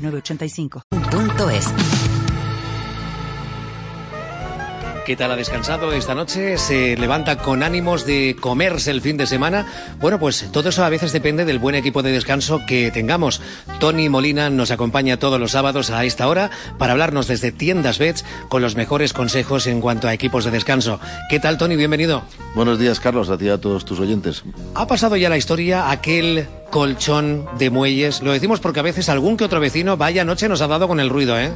906985. Punto es. ¿Qué tal ha descansado esta noche? ¿Se levanta con ánimos de comerse el fin de semana? Bueno, pues todo eso a veces depende del buen equipo de descanso que tengamos. Tony Molina nos acompaña todos los sábados a esta hora para hablarnos desde Tiendas Bets con los mejores consejos en cuanto a equipos de descanso. ¿Qué tal, Tony? Bienvenido. Buenos días, Carlos, a ti y a todos tus oyentes. Ha pasado ya la historia aquel colchón de muelles. Lo decimos porque a veces algún que otro vecino, vaya noche, nos ha dado con el ruido, ¿eh?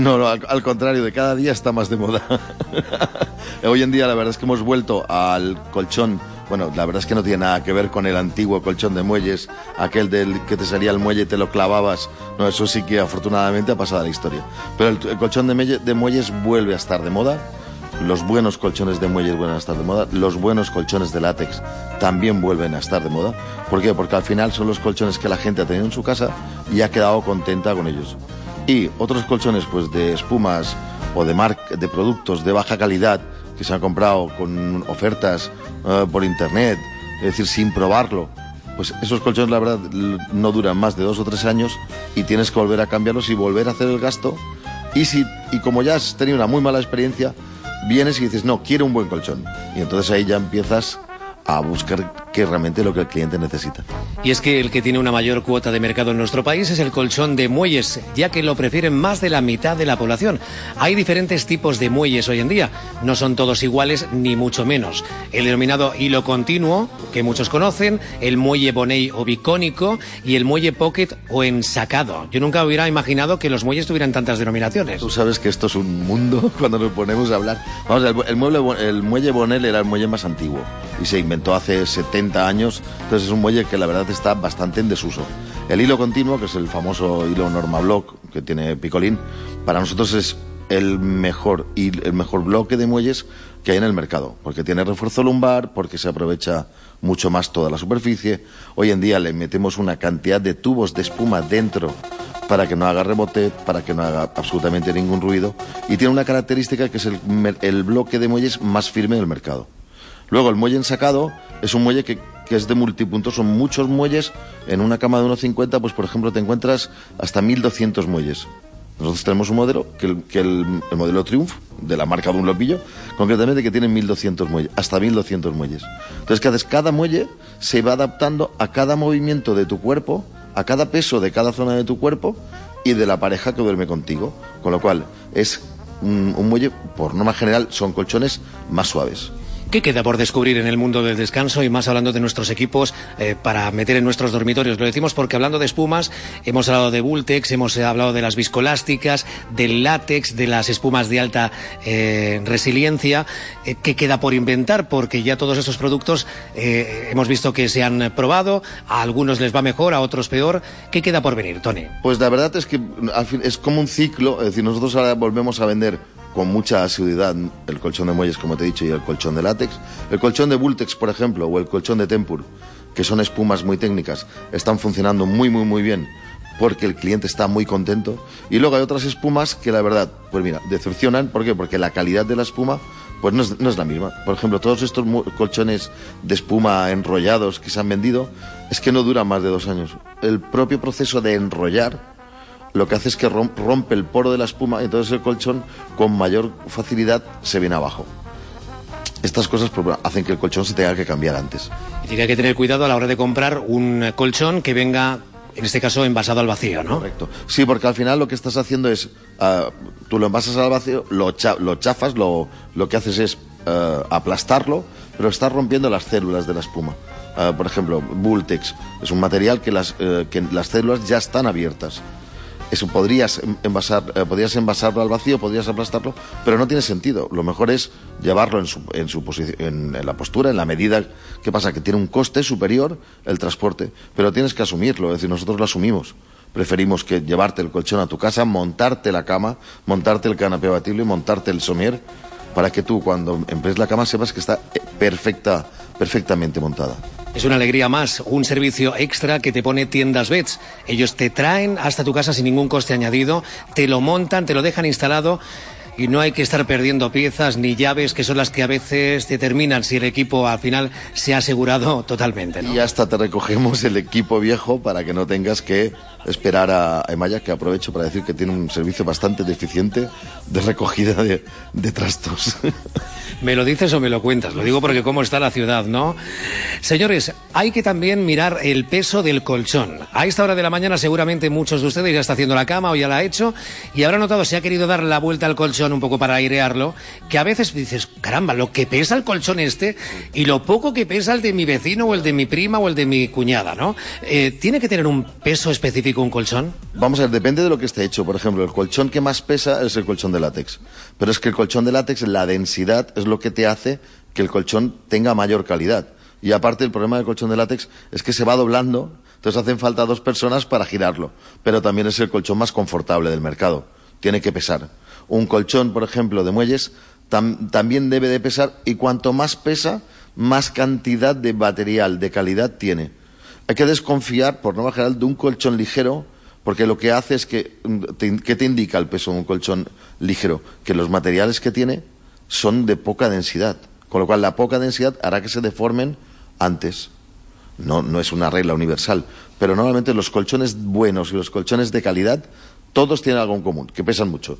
No, al, contrario, de cada día está más de moda. Hoy en día la verdad es que hemos vuelto al colchón bueno, la verdad es que no tiene nada que ver con el antiguo colchón de muelles, aquel del que te salía el muelle y te lo clavabas. No, eso sí que afortunadamente ha pasado la historia. Pero el, colchón de muelles vuelve a estar de moda. Los buenos colchones de muelles vuelven a estar de moda. Los buenos colchones de látex también vuelven a estar de moda. ¿Por qué? Porque al final son los colchones que la gente ha tenido en su casa y ha quedado contenta con ellos. Y otros colchones pues de espumas o de, mar- de productos de baja calidad que se han comprado con ofertas eh, por internet, es decir, sin probarlo. Pues esos colchones, la verdad, no duran más de dos o tres años y tienes que volver a cambiarlos y volver a hacer el gasto. Y, si, y como ya has tenido una muy mala experiencia, vienes y dices, no, quiero un buen colchón. Y entonces ahí ya empiezas a buscar que realmente lo que el cliente necesita. Y es que el que tiene una mayor cuota de mercado en nuestro país es el colchón de muelles, ya que lo prefieren más de la mitad de la población. Hay diferentes tipos de muelles hoy en día, no son todos iguales ni mucho menos. El denominado hilo continuo, que muchos conocen, el muelle Bonnet o bicónico y el muelle pocket o ensacado. Yo nunca hubiera imaginado que los muelles tuvieran tantas denominaciones. Tú sabes que esto es un mundo cuando nos ponemos a hablar. Vamos, el, el mueble, el muelle Bonel era el muelle más antiguo y se inventó hace 70 años, entonces es un muelle que la verdad está bastante en desuso. El hilo continuo, que es el famoso hilo Normablock que tiene Picolín, para nosotros es el mejor el mejor bloque de muelles que hay en el mercado, porque tiene refuerzo lumbar, porque se aprovecha mucho más toda la superficie. Hoy en día le metemos una cantidad de tubos de espuma dentro para que no haga rebote, para que no haga absolutamente ningún ruido y tiene una característica que es el, el bloque de muelles más firme del mercado. Luego el muelle ensacado es un muelle que, es de multipunto, son muchos muelles. En una cama de 1,50, pues por ejemplo te encuentras hasta 1200 muelles. Nosotros tenemos un modelo, que el, que el, el modelo Triumph, de la marca Dunlopillo, concretamente que tiene 1200 muelles, hasta 1200 muelles. Entonces, ¿qué haces? Cada muelle se va adaptando a cada movimiento de tu cuerpo, a cada peso de cada zona de tu cuerpo y de la pareja que duerme contigo. Con lo cual, es un muelle, por norma general, son colchones más suaves. ¿Qué queda por descubrir en el mundo del descanso y más hablando de nuestros equipos eh, para meter en nuestros dormitorios? Lo decimos porque hablando de espumas, hemos hablado de Bultex, hemos hablado de las viscolásticas, del látex, de las espumas de alta eh, resiliencia. Eh, ¿Qué queda por inventar? Porque ya todos estos productos eh, hemos visto que se han probado, a algunos les va mejor, a otros peor. ¿Qué queda por venir, Tony? Pues la verdad es que es como un ciclo, es decir, nosotros ahora volvemos a vender con mucha asiduidad el colchón de muelles, como te he dicho, y el colchón de látex. El colchón de Bultex, por ejemplo, o el colchón de Tempur, que son espumas muy técnicas, están funcionando muy, muy, muy bien porque el cliente está muy contento. Y luego hay otras espumas que la verdad, pues mira, decepcionan. ¿Por qué? Porque la calidad de la espuma pues no es, no es la misma. Por ejemplo, todos estos colchones de espuma enrollados que se han vendido es que no duran más de dos años. El propio proceso de enrollar lo que hace es que rom- rompe el poro de la espuma y entonces el colchón con mayor facilidad se viene abajo. Estas cosas pues, hacen que el colchón se tenga que cambiar antes. Y hay que tener cuidado a la hora de comprar un colchón que venga, en este caso, envasado al vacío, ¿no? Correcto. Sí, porque al final lo que estás haciendo es, ah, tú lo envasas al vacío, lo, cha- lo chafas, lo, lo que haces es ah, aplastarlo, pero estás rompiendo las células de la espuma. Ah, por ejemplo, Bultex es un material que las, eh, que las células ya están abiertas. Eso podrías envasar, eh, podrías envasarlo al vacío, podrías aplastarlo, pero no tiene sentido. Lo mejor es llevarlo en, su, en, su posici- en, la postura, en la medida. ¿Qué pasa? Que tiene un coste superior el transporte, pero tienes que asumirlo. Es decir, nosotros lo asumimos. preferimos que llevarte el colchón a tu casa, montarte la cama, montarte el canapé batible, montarte el somier, para que tú cuando emplees la cama sepas que está eh, perfecta, perfectamente montada. Es una alegría más, un servicio extra que te pone Tiendas Beds. Ellos te traen hasta tu casa sin ningún coste añadido, te lo montan, te lo dejan instalado y no hay que estar perdiendo piezas ni llaves que son las que a veces determinan si el equipo al final se ha asegurado totalmente. Y hasta te recogemos el equipo viejo para que no tengas que esperar a Emaya, que aprovecho para decir que tiene un servicio bastante deficiente de recogida de, trastos. ¿Me lo dices o me lo cuentas? Lo digo porque cómo está la ciudad, ¿no? Señores, hay que también mirar el peso del colchón. A esta hora de la mañana seguramente muchos de ustedes ya está haciendo la cama o ya la ha hecho y habrá notado, si ha querido dar la vuelta al colchón un poco para airearlo, que a veces dices, caramba, lo que pesa el colchón este y lo poco que pesa el de mi vecino o el de mi prima o el de mi cuñada, ¿no? Eh, ¿Tiene que tener un peso específico un colchón? Vamos a ver, depende de lo que esté hecho. Por ejemplo, el colchón que más pesa es el colchón de látex. Pero es que el colchón de látex, la densidad es lo que te hace que el colchón tenga mayor calidad. Y aparte, el problema del colchón de látex es que se va doblando, entonces hacen falta dos personas para girarlo. Pero también es el colchón más confortable del mercado. Tiene que pesar. Un colchón, por ejemplo, de muelles, también debe de pesar y cuanto más pesa, más cantidad de material, de calidad tiene. Hay que desconfiar, por norma general, de un colchón ligero, porque lo que hace es que, ¿qué te indica el peso de un colchón ligero? Que los materiales que tiene son de poca densidad, con lo cual la poca densidad hará que se deformen antes. No, no es una regla universal, pero normalmente los colchones buenos y los colchones de calidad, todos tienen algo en común, que pesan mucho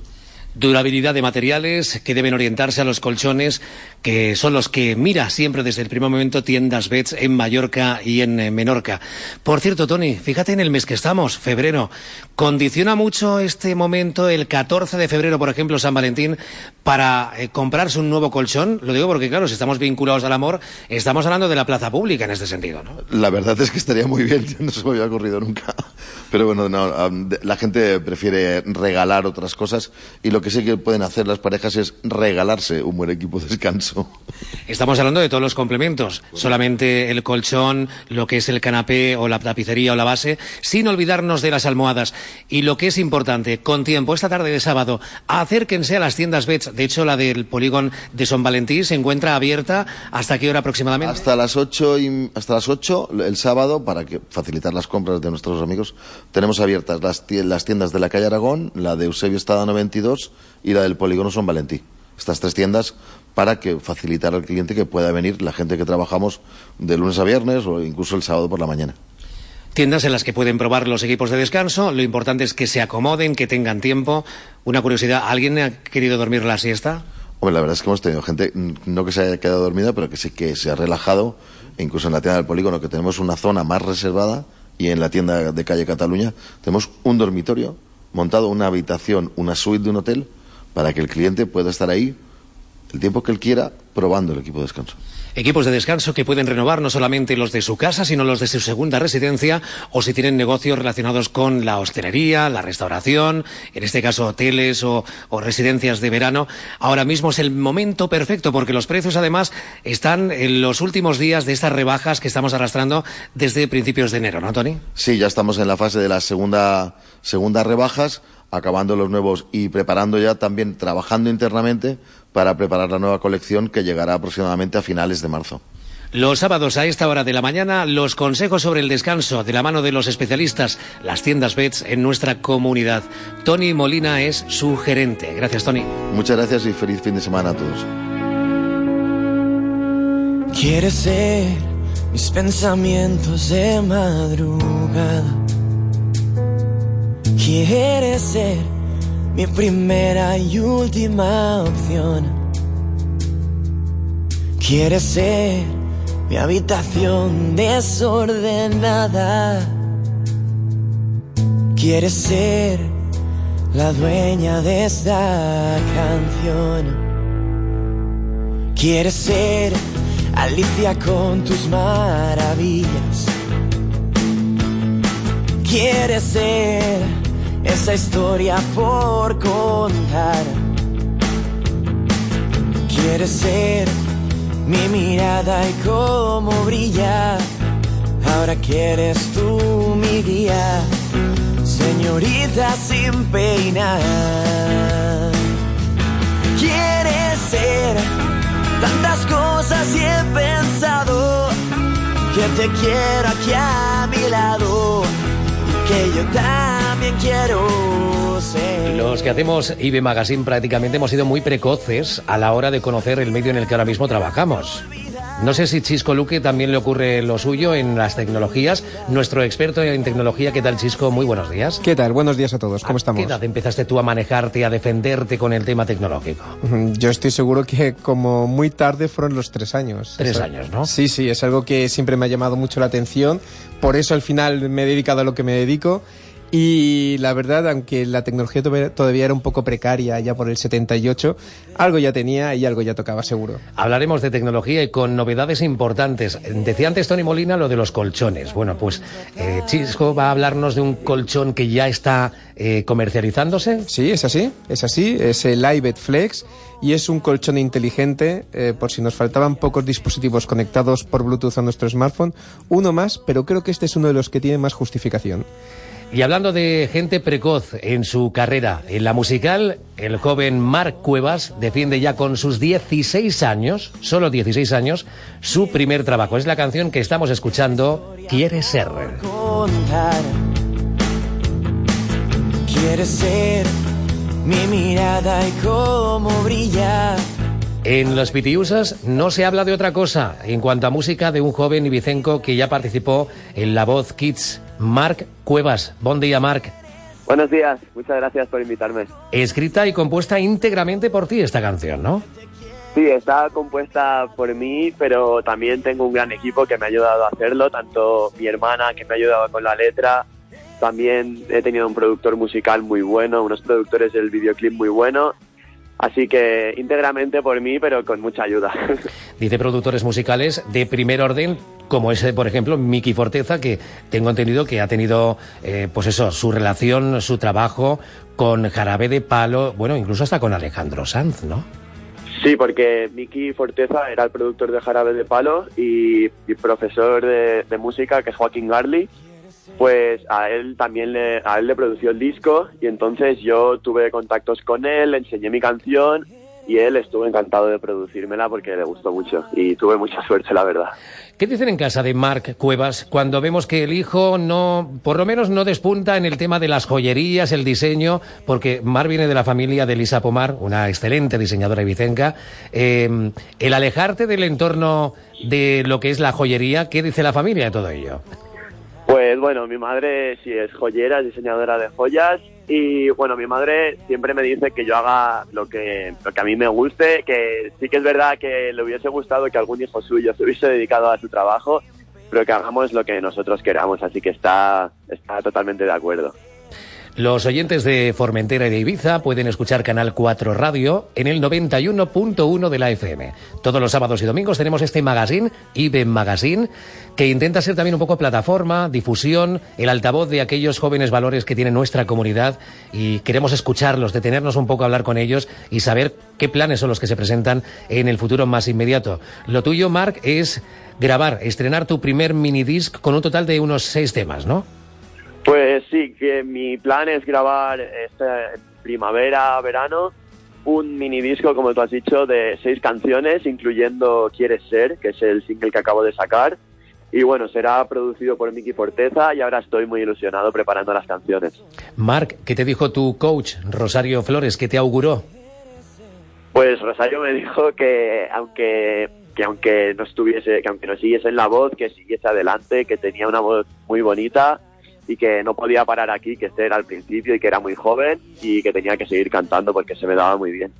durabilidad de materiales que deben orientarse a los colchones, que son los que mira siempre desde el primer momento tiendas Bets en Mallorca y en eh, Menorca. Por cierto, Tony, fíjate en el mes que estamos, febrero. ¿Condiciona mucho este momento, el 14 de febrero, por ejemplo, San Valentín, para eh, comprarse un nuevo colchón? Lo digo porque, claro, si estamos vinculados al amor, estamos hablando de la plaza pública en este sentido, ¿no? La verdad es que estaría muy bien, no se me había ocurrido nunca. Pero bueno, la gente prefiere regalar otras cosas y lo que sí que pueden hacer las parejas es regalarse un buen equipo de descanso. Estamos hablando de todos los complementos, solamente el colchón, lo que es el canapé o la tapicería o la base, sin olvidarnos de las almohadas. Y lo que es importante, con tiempo, esta tarde de sábado, acérquense a las tiendas Bets. De hecho, la del polígono de San Valentín se encuentra abierta hasta qué hora aproximadamente? Hasta las ocho y, hasta las ocho el sábado para que facilitar las compras de nuestros amigos. Tenemos abiertas las, tiendas de la calle Aragón, la de Eusebio Estada 92 y la del Polígono Son Valentí. Estas tres tiendas para que facilitar al cliente que pueda venir la gente que trabajamos de lunes a viernes o incluso el sábado por la mañana. Tiendas en las que pueden probar los equipos de descanso. Lo importante es que se acomoden, que tengan tiempo. Una curiosidad, ¿alguien ha querido dormir la siesta? Hombre, la verdad es que hemos tenido gente, no que se haya quedado dormida, pero que sí que se ha relajado. Incluso en la tienda del polígono, que tenemos una zona más reservada, y en la tienda de calle Cataluña tenemos un dormitorio montado, una habitación, una suite de un hotel, para que el cliente pueda estar ahí el tiempo que él quiera probando el equipo de descanso. Equipos de descanso que pueden renovar no solamente los de su casa, sino los de su segunda residencia o si tienen negocios relacionados con la hostelería, la restauración, en este caso hoteles o, residencias de verano. Ahora mismo es el momento perfecto porque los precios además están en los últimos días de estas rebajas que estamos arrastrando desde principios de enero, ¿no, Tony? Sí, ya estamos en la fase de las segunda, segunda rebajas acabando los nuevos y preparando ya también, trabajando internamente para preparar la nueva colección que llegará aproximadamente a finales de marzo. Los sábados a esta hora de la mañana, los consejos sobre el descanso de la mano de los especialistas, las tiendas Bets en nuestra comunidad. Tony Molina es su gerente. Gracias, Tony. Muchas gracias y feliz fin de semana a todos. Quieres ser mis pensamientos de madrugada. Quieres ser mi primera y última opción. Quieres ser mi habitación desordenada. Quieres ser la dueña de esta canción. Quieres ser Alicia con tus maravillas. Quieres ser esa historia por contar. Quieres ser mi mirada y cómo brilla. Ahora quieres tú mi guía. señorita sin peinar. Quieres ser tantas cosas y he pensado que te quiero aquí a mi lado, que yo también quiero ser. Los que hacemos IB Magazine prácticamente hemos sido muy precoces a la hora de conocer el medio en el que ahora mismo trabajamos. No sé si Chisco Luque también le ocurre lo suyo en las tecnologías. Nuestro experto en tecnología, ¿qué tal Chisco? Muy buenos días. ¿Qué tal? Buenos días a todos. ¿Cómo ¿A estamos? qué edad empezaste tú a manejarte, a defenderte con el tema tecnológico? Yo estoy seguro que como muy tarde fueron los tres años. Tres Eso- años, ¿no? Sí, sí, es algo que siempre me ha llamado mucho la atención. Por eso al final me he dedicado a lo que me dedico. Y la verdad, aunque la tecnología todavía- era un poco precaria ya por el 78, algo ya tenía y algo ya tocaba seguro. Hablaremos de tecnología y con novedades importantes. Decía antes Tony Molina lo de los colchones. Bueno, pues eh, Chisco va a hablarnos de un colchón que ya está eh, comercializándose. Sí, es así, es así, es el iBet Flex y es un colchón inteligente, eh, por si nos faltaban pocos dispositivos conectados por Bluetooth a nuestro smartphone, uno más, pero creo que este es uno de los que tiene más justificación. Y hablando de gente precoz en su carrera, en la musical, el joven Marc Cuevas defiende ya con sus 16 años, solo 16 años, su primer trabajo. Es la canción que estamos escuchando, Quiere ser. Quieres ser mi mirada y cómo brilla. En los Pitiusas no se habla de otra cosa en cuanto a música de un joven ibicenco que ya participó en La Voz Kids, Marc Cuevas. Buen día, Marc. Buenos días, muchas gracias por invitarme. Escrita y compuesta íntegramente por ti esta canción, ¿no? Sí, está compuesta por mí, pero también tengo un gran equipo que me ha ayudado a hacerlo, tanto mi hermana que me ha ayudado con la letra, también he tenido un productor musical muy bueno, unos productores del videoclip muy bueno, así que íntegramente por mí, pero con mucha ayuda. Dice productores musicales de primer orden, como ese, por ejemplo, Miki Forteza, que tengo entendido que ha tenido, eh, pues eso, su relación, su trabajo con Jarabe de Palo, bueno, incluso hasta con Alejandro Sanz, ¿no? Sí, porque Miki Forteza era el productor de Jarabe de Palo y, y profesor de, de música, que es Joaquín Garli. Pues a él también le, a él le produció el disco y entonces yo tuve contactos con él, le enseñé mi canción y él estuvo encantado de producírmela porque le gustó mucho y tuve mucha suerte, la verdad. ¿Qué dicen en casa de Marc Cuevas cuando vemos que el hijo no, por lo menos no despunta en el tema de las joyerías, el diseño, porque Marc viene de la familia de Lisa Pomar, una excelente diseñadora ibicenca. Eh, el alejarte del entorno de lo que es la joyería, ¿qué dice la familia de todo ello? Pues bueno, mi madre sí es joyera, es diseñadora de joyas y bueno, mi madre siempre me dice que yo haga lo que, lo que a mí me guste, que sí que es verdad que le hubiese gustado que algún hijo suyo se hubiese dedicado a su trabajo, pero que hagamos lo que nosotros queramos, así que está, está totalmente de acuerdo. Los oyentes de Formentera y de Ibiza pueden escuchar Canal 4 Radio en el 91.1 de la FM. Todos los sábados y domingos tenemos este magazine, IBE Magazine, que intenta ser también un poco plataforma, difusión, el altavoz de aquellos jóvenes valores que tiene nuestra comunidad y queremos escucharlos, detenernos un poco a hablar con ellos y saber qué planes son los que se presentan en el futuro más inmediato. Lo tuyo, Marc, es grabar, estrenar tu primer minidisc con un total de unos seis temas, ¿no? Pues sí, que mi plan es grabar esta primavera, verano, un mini disco, como tú has dicho, de seis canciones, incluyendo Quieres Ser, que es el single que acabo de sacar. Y bueno, será producido por Miki Forteza y ahora estoy muy ilusionado preparando las canciones. Marc, ¿qué te dijo tu coach, Rosario Flores? ¿Qué te auguró? Pues Rosario me dijo que aunque que aunque no estuviese, que aunque no siguiese en la voz, que siguiese adelante, que tenía una voz muy bonita y que no podía parar aquí, que este era al principio y que era muy joven y que tenía que seguir cantando porque se me daba muy bien.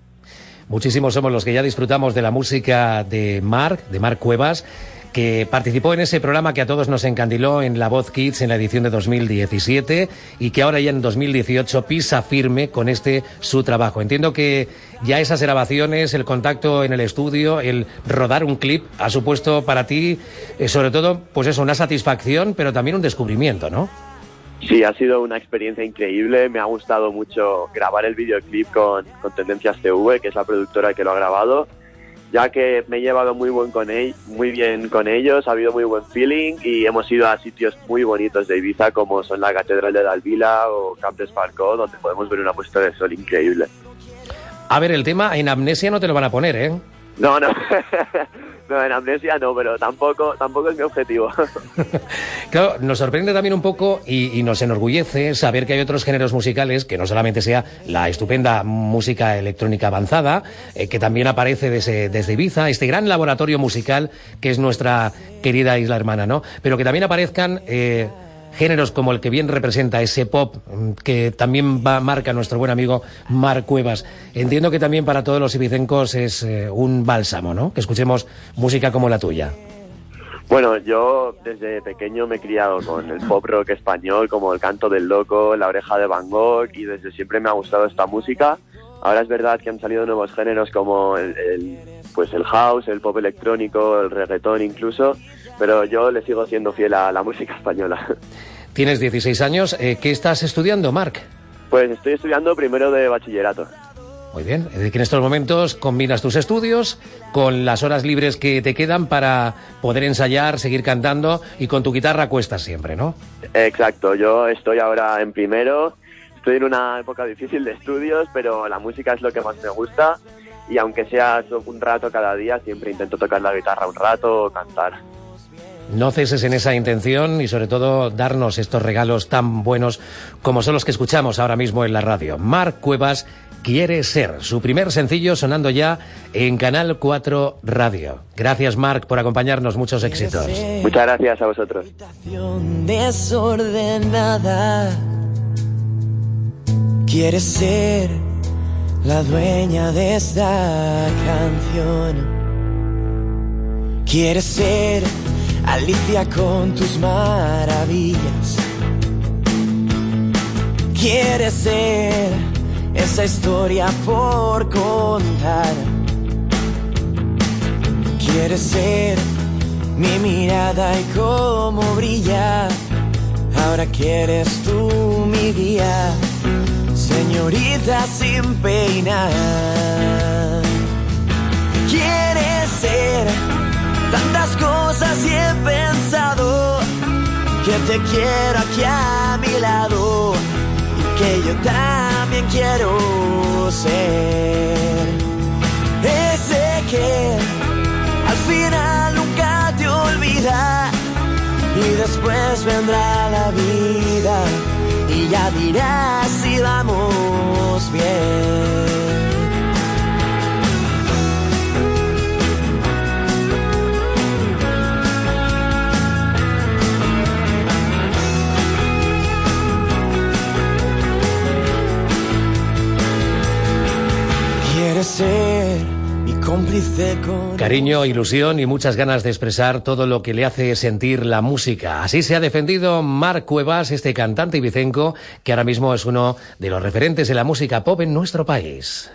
Muchísimos somos los que ya disfrutamos de la música de Marc, de Marc Cuevas, que participó en ese programa que a todos nos encandiló en La Voz Kids en la edición de 2017 y que ahora ya en 2018 pisa firme con este su trabajo. Entiendo que ya esas grabaciones, el contacto en el estudio, el rodar un clip ha supuesto para ti, eh, sobre todo, pues eso, una satisfacción, pero también un descubrimiento, ¿no? Sí, ha sido una experiencia increíble. Me ha gustado mucho grabar el videoclip con, con Tendencias TV, que es la productora que lo ha grabado. ya que me he llevado muy, buen con él, muy bien con ellos, ha habido muy buen feeling y hemos ido a sitios muy bonitos de Ibiza como son la Catedral de Dalvila o Camp de Esparcó, donde podemos ver una puesta de sol increíble. A ver, el tema en amnesia no te lo van a poner, ¿eh? No, no. No, en amnesia no, pero tampoco, tampoco es mi objetivo. claro, nos sorprende también un poco y, nos enorgullece saber que hay otros géneros musicales, que no solamente sea la estupenda música electrónica avanzada, eh, que también aparece desde, desde Ibiza, este gran laboratorio musical que es nuestra querida isla hermana, ¿no? Pero que también aparezcan... Eh, géneros como el que bien representa ese pop mm, que también va, marca nuestro buen amigo Marc Cuevas. Entiendo que también para todos los ibicencos es eh, un bálsamo, ¿no? Que escuchemos música como la tuya. Bueno, yo desde pequeño me he criado con el pop rock español, como el canto del loco, la oreja de Van Gogh, y desde siempre me ha gustado esta música. Ahora es verdad que han salido nuevos géneros como el, pues el house, el pop electrónico, el reggaetón incluso, pero yo le sigo siendo fiel a la música española. Tienes 16 años, eh, ¿qué estás estudiando, Marc? Pues estoy estudiando primero de bachillerato. Muy bien, es decir, que en estos momentos combinas tus estudios con las horas libres que te quedan para poder ensayar, seguir cantando y con tu guitarra cuestas siempre, ¿no? Exacto, yo estoy ahora en primero, estoy en una época difícil de estudios, pero la música es lo que más me gusta y aunque sea un rato cada día, siempre intento tocar la guitarra un rato o cantar. No ceses en esa intención y sobre todo darnos estos regalos tan buenos como son los que escuchamos ahora mismo en la radio. Marc Cuevas quiere ser su primer sencillo sonando ya en Canal 4 Radio. Gracias Marc por acompañarnos, muchos éxitos. Muchas gracias a vosotros. Desordenada. Quieres ser la dueña de esta canción. Quieres ser Alicia con tus maravillas. Quieres ser esa historia por contar. Quieres ser mi mirada y cómo brilla. Ahora quieres tú mi guía, señorita sin peinar. Quieres ser Tantas cosas y he pensado que te quiero aquí a mi lado y que yo también quiero ser ese que al final nunca te olvida y después vendrá la vida y ya dirás si vamos bien. Ser mi cómplice con... Cariño, ilusión y muchas ganas de expresar todo lo que le hace sentir la música. Así se ha defendido Marc Cuevas, este cantante ibicenco, que ahora mismo es uno de los referentes de la música pop en nuestro país.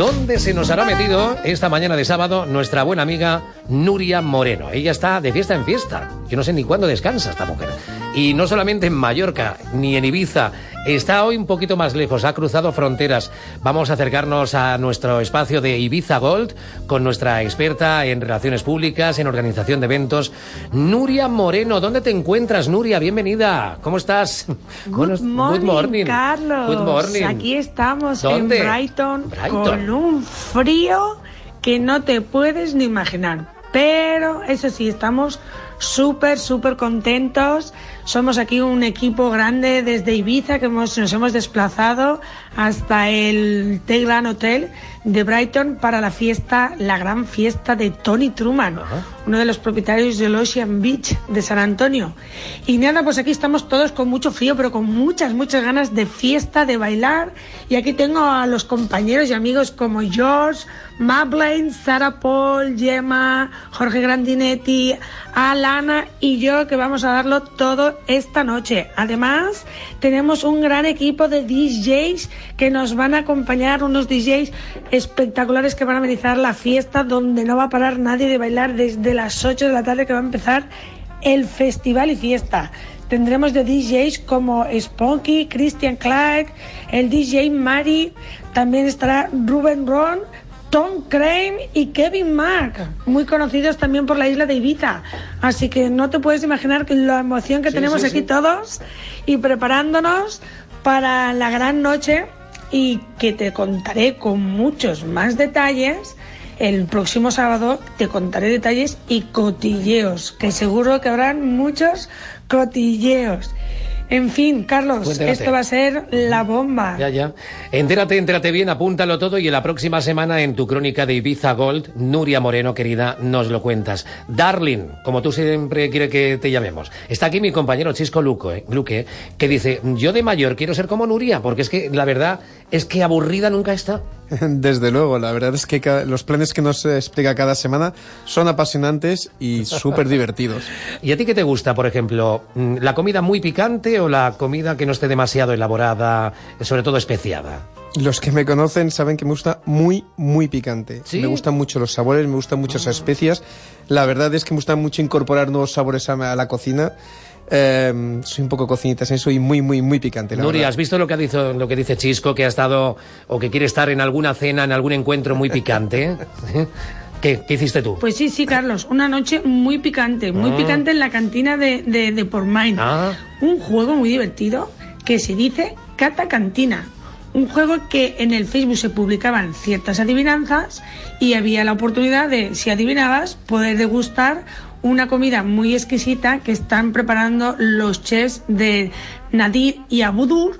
¿Dónde se nos hará metido esta mañana de sábado nuestra buena amiga Nuria Moreno? Ella está de fiesta en fiesta. Yo no sé ni cuándo descansa esta mujer. Y no solamente en Mallorca, ni en Ibiza, está hoy un poquito más lejos, ha cruzado fronteras. Vamos a acercarnos a nuestro espacio de Ibiza Gold con nuestra experta en relaciones públicas, en organización de eventos, Nuria Moreno. ¿Dónde te encuentras, Nuria? Bienvenida. ¿Cómo estás? Good, morning, Carlos. Good morning. Aquí estamos en Brighton, Brighton con un frío que no te puedes ni imaginar. Pero eso sí, estamos súper, súper contentos. Somos aquí un equipo grande desde Ibiza que hemos, nos hemos desplazado hasta el Teglan Hotel de Brighton para la fiesta, la gran fiesta de Tony Truman, uno de los propietarios del Ocean Beach de San Antonio. Y nada, pues aquí estamos todos con mucho frío, pero con muchas, muchas ganas de fiesta, de bailar. Y aquí tengo a los compañeros y amigos como George, Mablaine, Sara Paul, Gemma, Jorge Grandinetti, Alana y yo que vamos a darlo todo esta noche. Además, tenemos un gran equipo de DJs que nos van a acompañar, unos DJs espectaculares que van a amenizar la fiesta donde no va a parar nadie de bailar desde las 8 de la tarde que va a empezar el festival y fiesta. tendremos de DJs como Spunky, Christian Clark, el DJ Mari, también estará Ruben Ron, Tom Crane y Kevin Mack, muy conocidos también por la isla de Ibiza. Así que no te puedes imaginar la emoción que tenemos aquí todos y preparándonos para la gran noche y que te contaré con muchos más detalles. El próximo sábado te contaré detalles y cotilleos, que seguro que habrán muchos cotilleos. En fin, Carlos, pues esto va a ser la bomba. Ya, ya. Entérate, entérate bien, apúntalo todo y en la próxima semana en tu crónica de Ibiza Gold, Nuria Moreno, querida, nos lo cuentas. Darling, como tú siempre quieres que te llamemos. Está aquí mi compañero Chisco Luco, eh, Luque, que dice, yo de mayor quiero ser como Nuria, porque es que la verdad es que aburrida nunca está. Desde luego, la verdad es que los planes que nos explica cada semana son apasionantes y súper divertidos. ¿Y a ti qué te gusta, por ejemplo? Mm, ¿La comida muy picante o la comida que no esté demasiado elaborada, sobre todo especiada? Los que me conocen saben que me gusta muy, muy picante. Me gustan mucho los sabores, me gustan mucho las especias. La verdad es que me gusta mucho incorporar nuevos sabores a la cocina Em, soy un poco cocinita soy muy, muy, muy picante. Nuria, ¿has visto lo que, ha dicho, lo que dice Chisco, que ha estado o que quiere estar en alguna cena, en algún encuentro muy picante? ¿Qué, ¿Qué, hiciste tú? Pues sí, sí, Carlos. Una noche muy picante, muy ah. picante en la cantina de, de, de ah. Un juego muy divertido que se dice Cata Cantina. Un juego que en el Facebook se publicaban ciertas adivinanzas y había la oportunidad de, si adivinabas, poder degustar una comida muy exquisita que están preparando los chefs de Nadir y Abudur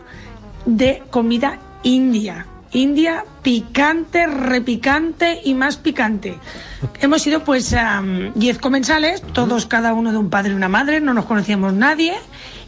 de comida india. India picante, repicante y más picante. Hemos sido pues 10 comensales, todos cada uno de un padre y una madre, no nos conocíamos nadie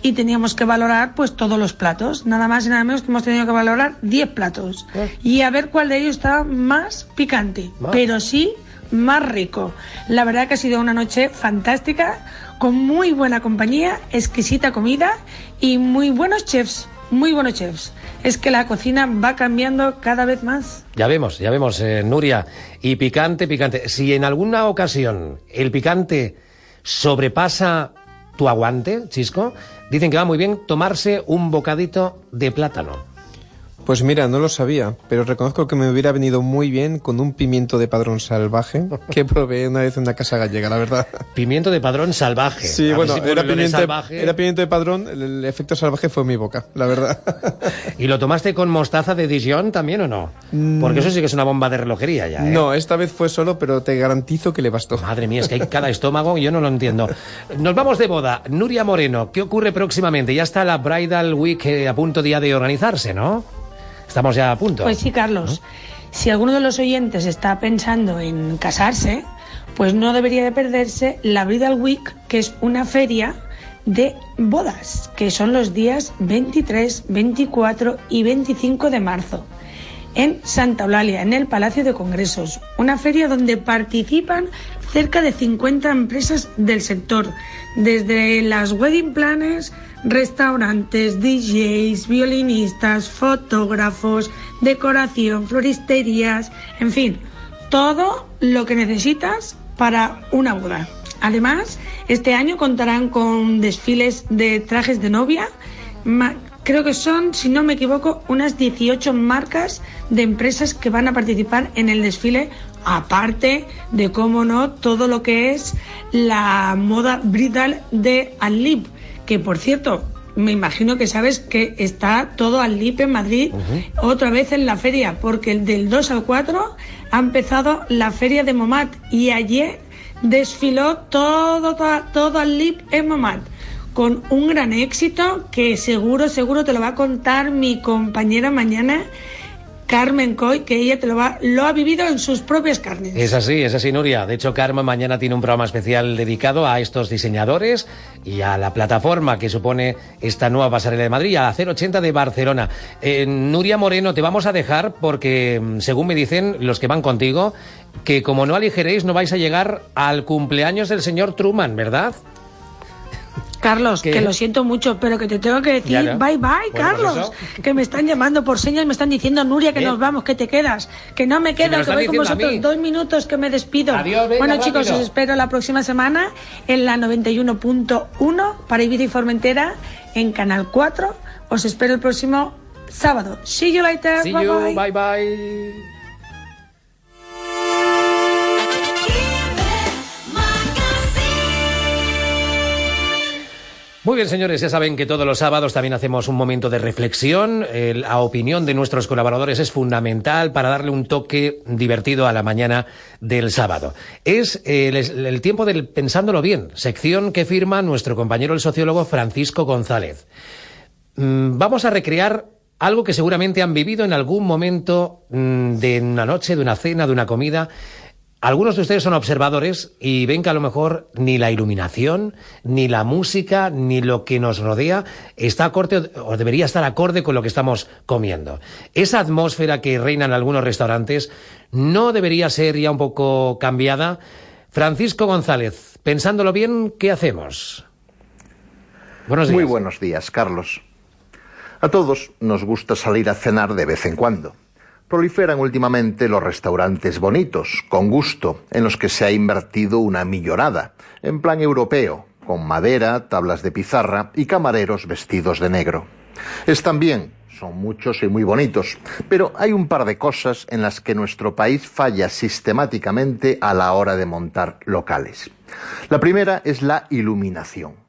y teníamos que valorar pues todos los platos. Nada más y nada menos que hemos tenido que valorar 10 platos y a ver cuál de ellos estaba más picante. Pero sí más rico. La verdad que ha sido una noche fantástica, con muy buena compañía, exquisita comida y muy buenos chefs, muy buenos chefs. Es que la cocina va cambiando cada vez más. Ya vemos, ya vemos, eh, Nuria. Y picante, picante. Si en alguna ocasión el picante sobrepasa tu aguante, Chisco, dicen que va muy bien tomarse un bocadito de plátano. Pues mira, no lo sabía, pero reconozco que me hubiera venido muy bien con un pimiento de padrón salvaje que probé una vez en una casa gallega, la verdad. Pimiento de padrón salvaje. Sí, bueno, era, pimiento, era pimiento de padrón, el efecto salvaje fue en mi boca, la verdad. ¿Y lo tomaste con mostaza de Dijon también o no? Mm. Porque eso sí que es una bomba de relojería ya. ¿eh? No, esta vez fue solo, pero te garantizo que le bastó. Madre mía, es que hay cada estómago y yo no lo entiendo. Nos vamos de boda. Nuria Moreno, ¿qué ocurre próximamente? Ya está la Bridal Week eh, a punto día de organizarse, ¿no? Estamos ya a punto. Pues sí, Carlos. Si alguno de los oyentes está pensando en casarse, pues no debería de perderse la Bridal Week, que es una feria de bodas, que son los días 23, 24 y 25 de marzo en Santa Eulalia, en el Palacio de Congresos, una feria donde participan cerca de 50 empresas del sector, desde las wedding planners, restaurantes, DJs, violinistas, fotógrafos, decoración, floristerías, en fin, todo lo que necesitas para una boda. Además, este año contarán con desfiles de trajes de novia. Creo que son, si no me equivoco, unas 18 marcas de empresas que van a participar en el desfile, aparte de, cómo no, todo lo que es la moda bridal de Alip que por cierto, me imagino que sabes que está todo al LIP en Madrid otra vez en la feria, porque del 2 al 4 ha empezado la feria de Momat y ayer desfiló todo, todo, todo al LIP en Momat con un gran éxito que seguro, seguro te lo va a contar mi compañera mañana Carmen Coy, que ella te lo, va, lo ha vivido en sus propias carnes. Es así, es así, Nuria. De hecho, Carmen mañana tiene un programa especial dedicado a estos diseñadores y a la plataforma que supone esta nueva pasarela de Madrid, a la 080 de Barcelona. Eh, Nuria Moreno, te vamos a dejar porque, mm, según me dicen los que van contigo, que como no aligeréis, no vais a llegar al cumpleaños del señor Truman, ¿verdad? Carlos, que lo siento mucho, pero que te tengo que decir bye bye, Carlos. que me están llamando por señas, me están diciendo, Nuria, que nos vamos, que te quedas, que no me quedo, que voy con vosotros dos minutos, que me despido. bueno, chicos, os espero la próxima semana en la 91.1 para Ibiza y Formentera en Canal 4. Os espero el próximo sábado. See you later. See you. bye. bye. Muy bien, señores, ya saben que todos los sábados también hacemos un momento de reflexión. la opinión de nuestros colaboradores es fundamental para darle un toque divertido a la mañana del sábado. Es el, tiempo del pensándolo bien, sección que firma nuestro compañero el sociólogo Francisco González. Mm, vamos a recrear algo que seguramente han vivido en algún momento mm, de una noche, de una cena, de una comida algunos de ustedes son observadores y ven que a lo mejor ni la iluminación, ni la música, ni lo que nos rodea está acorde o debería estar acorde con lo que estamos comiendo. Esa atmósfera que reina en algunos restaurantes no debería ser ya un poco cambiada. Francisco González, pensándolo bien, ¿qué hacemos? Buenos días. Muy buenos días, Carlos. A todos nos gusta salir a cenar de vez en cuando proliferan últimamente los restaurantes bonitos, con gusto, en los que se ha invertido una millonada, en plan europeo, con madera, tablas de pizarra y camareros vestidos de negro. Están bien, son muchos y muy bonitos, pero hay un par de cosas en las que nuestro país falla sistemáticamente a la hora de montar locales. La primera es la iluminación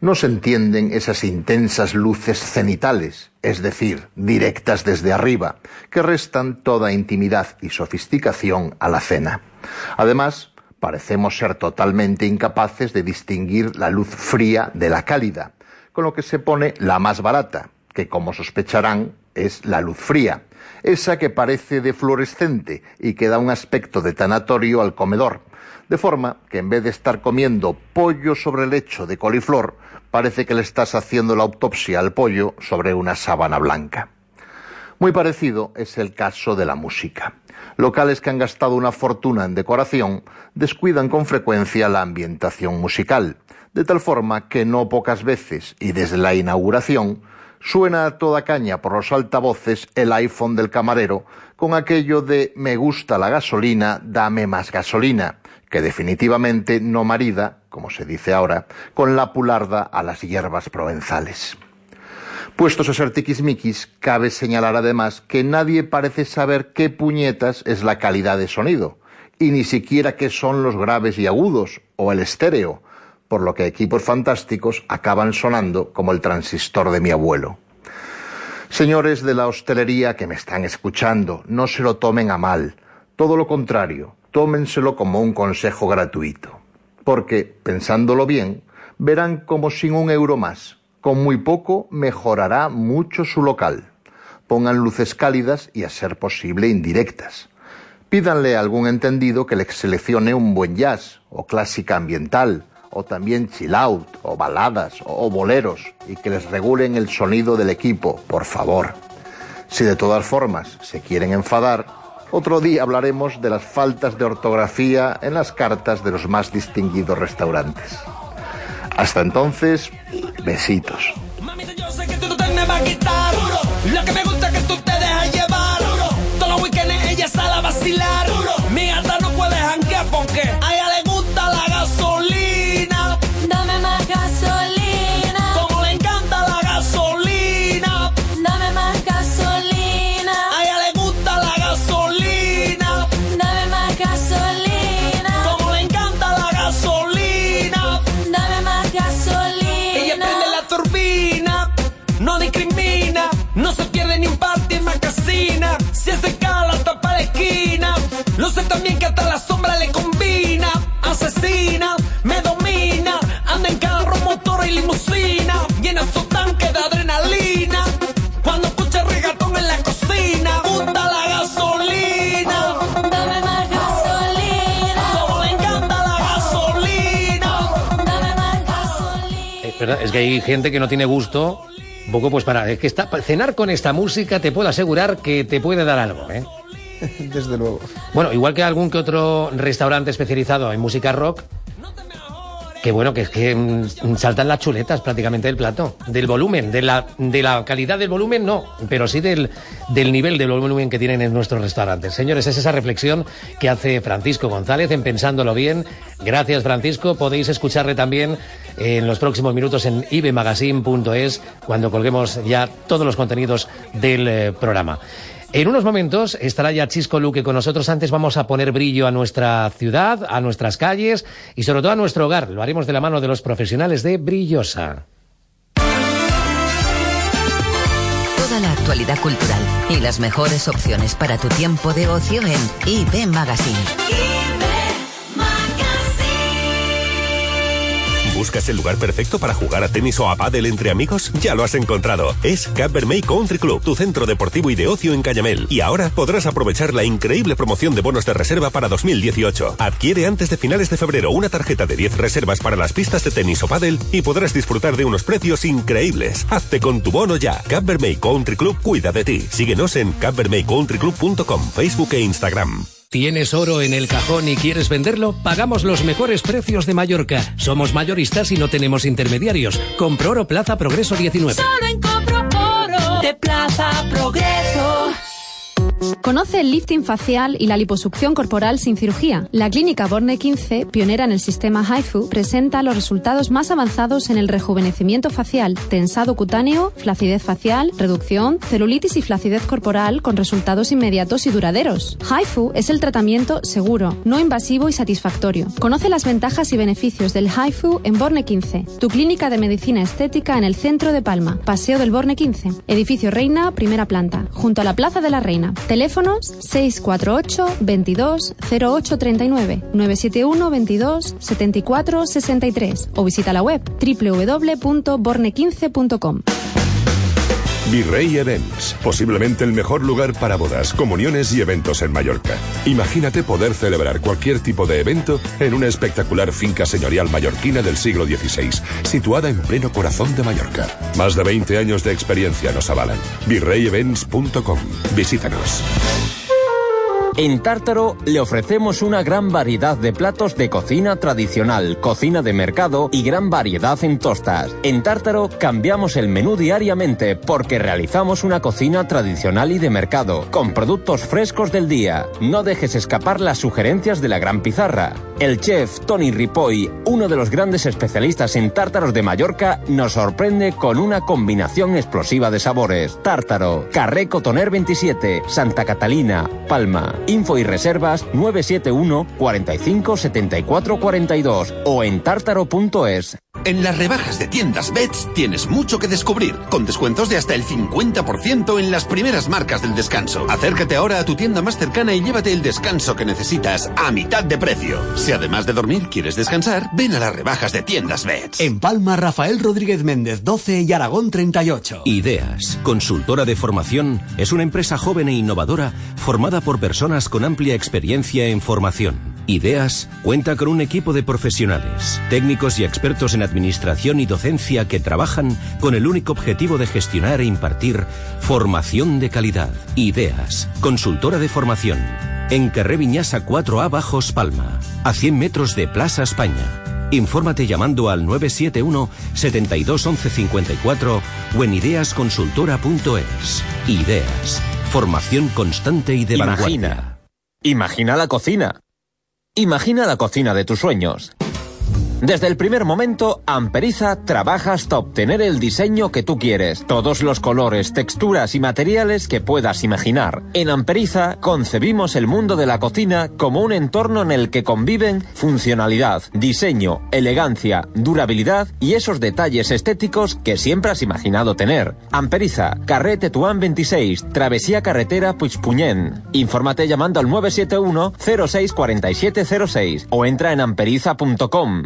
no se entienden esas intensas luces cenitales, es decir, directas desde arriba, que restan toda intimidad y sofisticación a la cena. Además, parecemos ser totalmente incapaces de distinguir la luz fría de la cálida, con lo que se pone la más barata, que como sospecharán es la luz fría, esa que parece de fluorescente y que da un aspecto de tanatorio al comedor, de forma que en vez de estar comiendo pollo sobre lecho de coliflor, parece que le estás haciendo la autopsia al pollo sobre una sábana blanca. Muy parecido es el caso de la música. Locales que han gastado una fortuna en decoración descuidan con frecuencia la ambientación musical, de tal forma que no pocas veces y desde la inauguración suena a toda caña por los altavoces el iPhone del camarero con aquello de me gusta la gasolina, dame más gasolina, que definitivamente no marida, como se dice ahora, con la pularda a las hierbas provenzales. Puestos a ser tiquismiquis, cabe señalar además que nadie parece saber qué puñetas es la calidad de sonido, y ni siquiera qué son los graves y agudos, o el estéreo, por lo que equipos fantásticos acaban sonando como el transistor de mi abuelo. Señores de la hostelería que me están escuchando, no se lo tomen a mal, todo lo contrario, tómenselo como un consejo gratuito, porque, pensándolo bien, verán como sin un euro más, con muy poco mejorará mucho su local. Pongan luces cálidas y, a ser posible, indirectas. Pídanle a algún entendido que les seleccione un buen jazz o clásica ambiental, o también chill out, o baladas, o boleros, y que les regulen el sonido del equipo, por favor. Si de todas formas se quieren enfadar, otro día hablaremos de las faltas de ortografía en las cartas de los más distinguidos restaurantes. Hasta entonces, besitos. Es que hay gente que no tiene gusto. Un poco pues para, es que está, cenar con esta música te puedo asegurar que te puede dar algo, ¿eh? Desde luego. Bueno, igual que algún que otro restaurante especializado en música rock, que bueno, que es que mm, saltan las chuletas prácticamente del plato, del volumen, de la, de la calidad del volumen, no, pero sí del, del nivel del volumen que tienen en nuestros restaurantes. Señores, es esa reflexión que hace Francisco González en Pensándolo Bien. Gracias, Francisco. Podéis escucharle también en los próximos minutos en ibemagazine.es cuando colguemos ya todos los contenidos del eh, programa. En unos momentos estará ya Chisco Luque con nosotros. Antes vamos a poner brillo a nuestra ciudad, a nuestras calles y sobre todo a nuestro hogar. Lo haremos de la mano de los profesionales de Brillosa. Toda la actualidad cultural y las mejores opciones para tu tiempo de ocio en IB Magazine. ¿Buscas el lugar perfecto para jugar a tenis o a pádel entre amigos? Ya lo has encontrado. Es May Country Club, tu centro deportivo y de ocio en Cañamel. Y ahora podrás aprovechar la increíble promoción de bonos de reserva para 2018. Adquiere antes de finales de febrero una tarjeta de 10 reservas para las pistas de tenis o pádel y podrás disfrutar de unos precios increíbles. Hazte con tu bono ya. May Country Club cuida de ti. Síguenos en cambermaycountryclub.com, Facebook e Instagram. ¿Tienes oro en el cajón y quieres venderlo? Pagamos los mejores precios de Mallorca. Somos mayoristas y no tenemos intermediarios. Compro oro Plaza Progreso 19. Solo en Compro Oro de Plaza Progreso. Conoce el lifting facial y la liposucción corporal sin cirugía. La clínica Borne 15, pionera en el sistema HIFU, presenta los resultados más avanzados en el rejuvenecimiento facial, tensado cutáneo, flacidez facial, reducción, celulitis y flacidez corporal con resultados inmediatos y duraderos. HIFU es el tratamiento seguro, no invasivo y satisfactorio. Conoce las ventajas y beneficios del HIFU en Borne 15, tu clínica de medicina estética en el centro de Palma, Paseo del Borne 15, edificio Reina, primera planta, junto a la Plaza de la Reina. Teléfonos 648 22 0839 971 22 74 63 o visita la web www.borne15.com. Virrey Events, posiblemente el mejor lugar para bodas, comuniones y eventos en Mallorca. Imagínate poder celebrar cualquier tipo de evento en una espectacular finca señorial mallorquina del siglo XVI, situada en pleno corazón de Mallorca. Más de 20 años de experiencia nos avalan. virreyevents.com. Visítanos. En Tártaro le ofrecemos una gran variedad de platos de cocina tradicional, cocina de mercado y gran variedad en tostas. En Tártaro cambiamos el menú diariamente porque realizamos una cocina tradicional y de mercado, con productos frescos del día. No dejes escapar las sugerencias de la gran pizarra. El chef Tony Ripoll, uno de los grandes especialistas en tártaros de Mallorca, nos sorprende con una combinación explosiva de sabores. Tártaro, Carré Cotoner 27, Santa Catalina, Palma. Info y reservas 971 45 74 42 o en tártaro.es. En las rebajas de tiendas Bets tienes mucho que descubrir, con descuentos de hasta el 50% en las primeras marcas del descanso. Acércate ahora a tu tienda más cercana y llévate el descanso que necesitas a mitad de precio. Si además de dormir quieres descansar, ven a las rebajas de tiendas Bets. En Palma, Rafael Rodríguez Méndez 12 y Aragón 38. Ideas, consultora de formación, es una empresa joven e innovadora formada por personas con amplia experiencia en formación. Ideas cuenta con un equipo de profesionales, técnicos y expertos en administración y docencia que trabajan con el único objetivo de gestionar e impartir formación de calidad. Ideas, consultora de formación. En Carré Viñasa 4A Bajos Palma, a 100 metros de Plaza España. Infórmate llamando al 971 72 11 54 o en ideasconsultora.es. Ideas, formación constante y de vanguardia. Imagina. Imagina la cocina. Imagina la cocina de tus sueños. Desde el primer momento, Amperiza trabaja hasta obtener el diseño que tú quieres, todos los colores, texturas y materiales que puedas imaginar. En Amperiza concebimos el mundo de la cocina como un entorno en el que conviven funcionalidad, diseño, elegancia, durabilidad y esos detalles estéticos que siempre has imaginado tener. Amperiza, Carré Tetuán 26, Travesía Carretera Puigpunyent. Infórmate llamando al 971 064706 o entra en amperiza.com.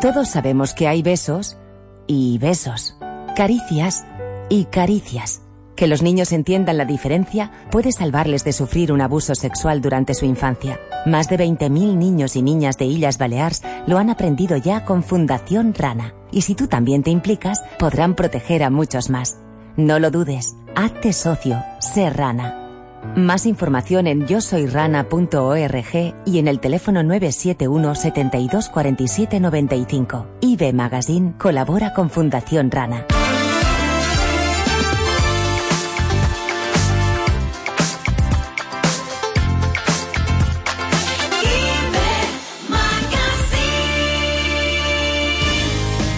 Todos sabemos que hay besos y besos, caricias y caricias. Que los niños entiendan la diferencia puede salvarles de sufrir un abuso sexual durante su infancia. Más de 20.000 niños y niñas de Illas Balears lo han aprendido ya con Fundación Rana. Y si tú también te implicas, podrán proteger a muchos más. No lo dudes, hazte socio, sé Rana. Más información en yosoyrana.org y en el teléfono 971 72 47 95. IB Magazine colabora con Fundación Rana.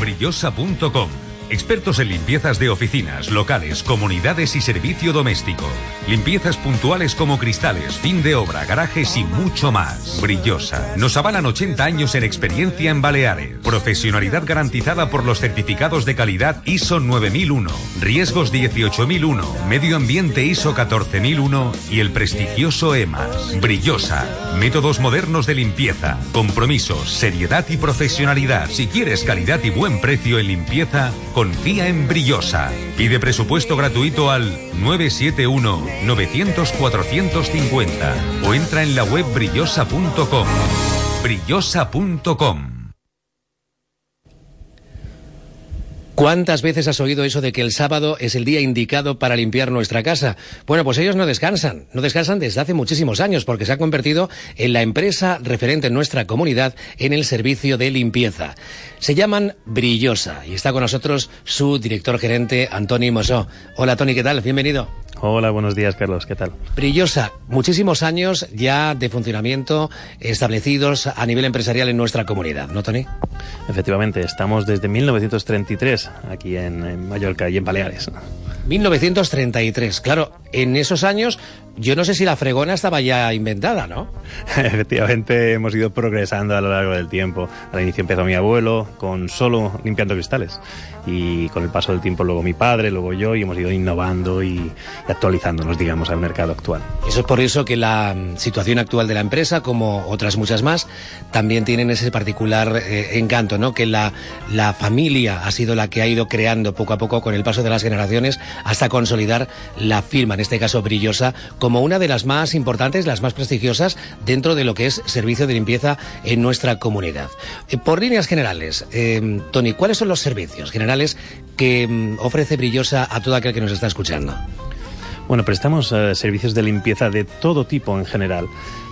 Brillosa.com Expertos en limpiezas de oficinas, locales, comunidades y servicio doméstico. Limpiezas puntuales como cristales, fin de obra, garajes y mucho más. Brillosa. Nos avalan 80 años en experiencia en Baleares. Profesionalidad garantizada por los certificados de calidad ISO 9001, riesgos 18001, medio ambiente ISO 14001 y el prestigioso EMAS. Brillosa. Métodos modernos de limpieza, compromisos, seriedad y profesionalidad. Si quieres calidad y buen precio en limpieza, Confía en Brillosa. Pide presupuesto gratuito al 971-900-450 o entra en la web brillosa.com. Brillosa.com ¿Cuántas veces has oído eso de que el sábado es el día indicado para limpiar nuestra casa? Bueno, pues ellos no descansan, no descansan desde hace muchísimos años porque se ha convertido en la empresa referente en nuestra comunidad en el servicio de limpieza. Se llaman Brillosa y está con nosotros su director gerente, Antoni Mosó. Hola Tony, ¿qué tal? Bienvenido. Hola, buenos días, Carlos. ¿Qué tal? Brillosa, muchísimos años ya de funcionamiento establecidos a nivel empresarial en nuestra comunidad, ¿no, Tony? Efectivamente, estamos desde 1933 aquí en, Mallorca y en Baleares. 1933, claro, en esos años yo no sé si la fregona estaba ya inventada, ¿no? Efectivamente, hemos ido progresando a lo largo del tiempo. Al inicio empezó mi abuelo con solo limpiando cristales y con el paso del tiempo luego mi padre, luego yo y hemos ido innovando y, actualizándonos, digamos, al mercado actual. Eso es por eso que la mm, situación actual de la empresa, como otras muchas más, también tienen ese particular eh, encanto, ¿no? Que la, la familia ha sido la que ha ido creando poco a poco con el paso de las generaciones hasta consolidar la firma, en este caso brillosa, como una de las más importantes, las más prestigiosas dentro de lo que es servicio de limpieza en nuestra comunidad. Eh, por líneas generales, eh, Tony, ¿cuáles son los servicios generales? que mm, ofrece Brillosa a todo aquel que nos está escuchando? Bueno, prestamos eh, servicios de limpieza de todo tipo en general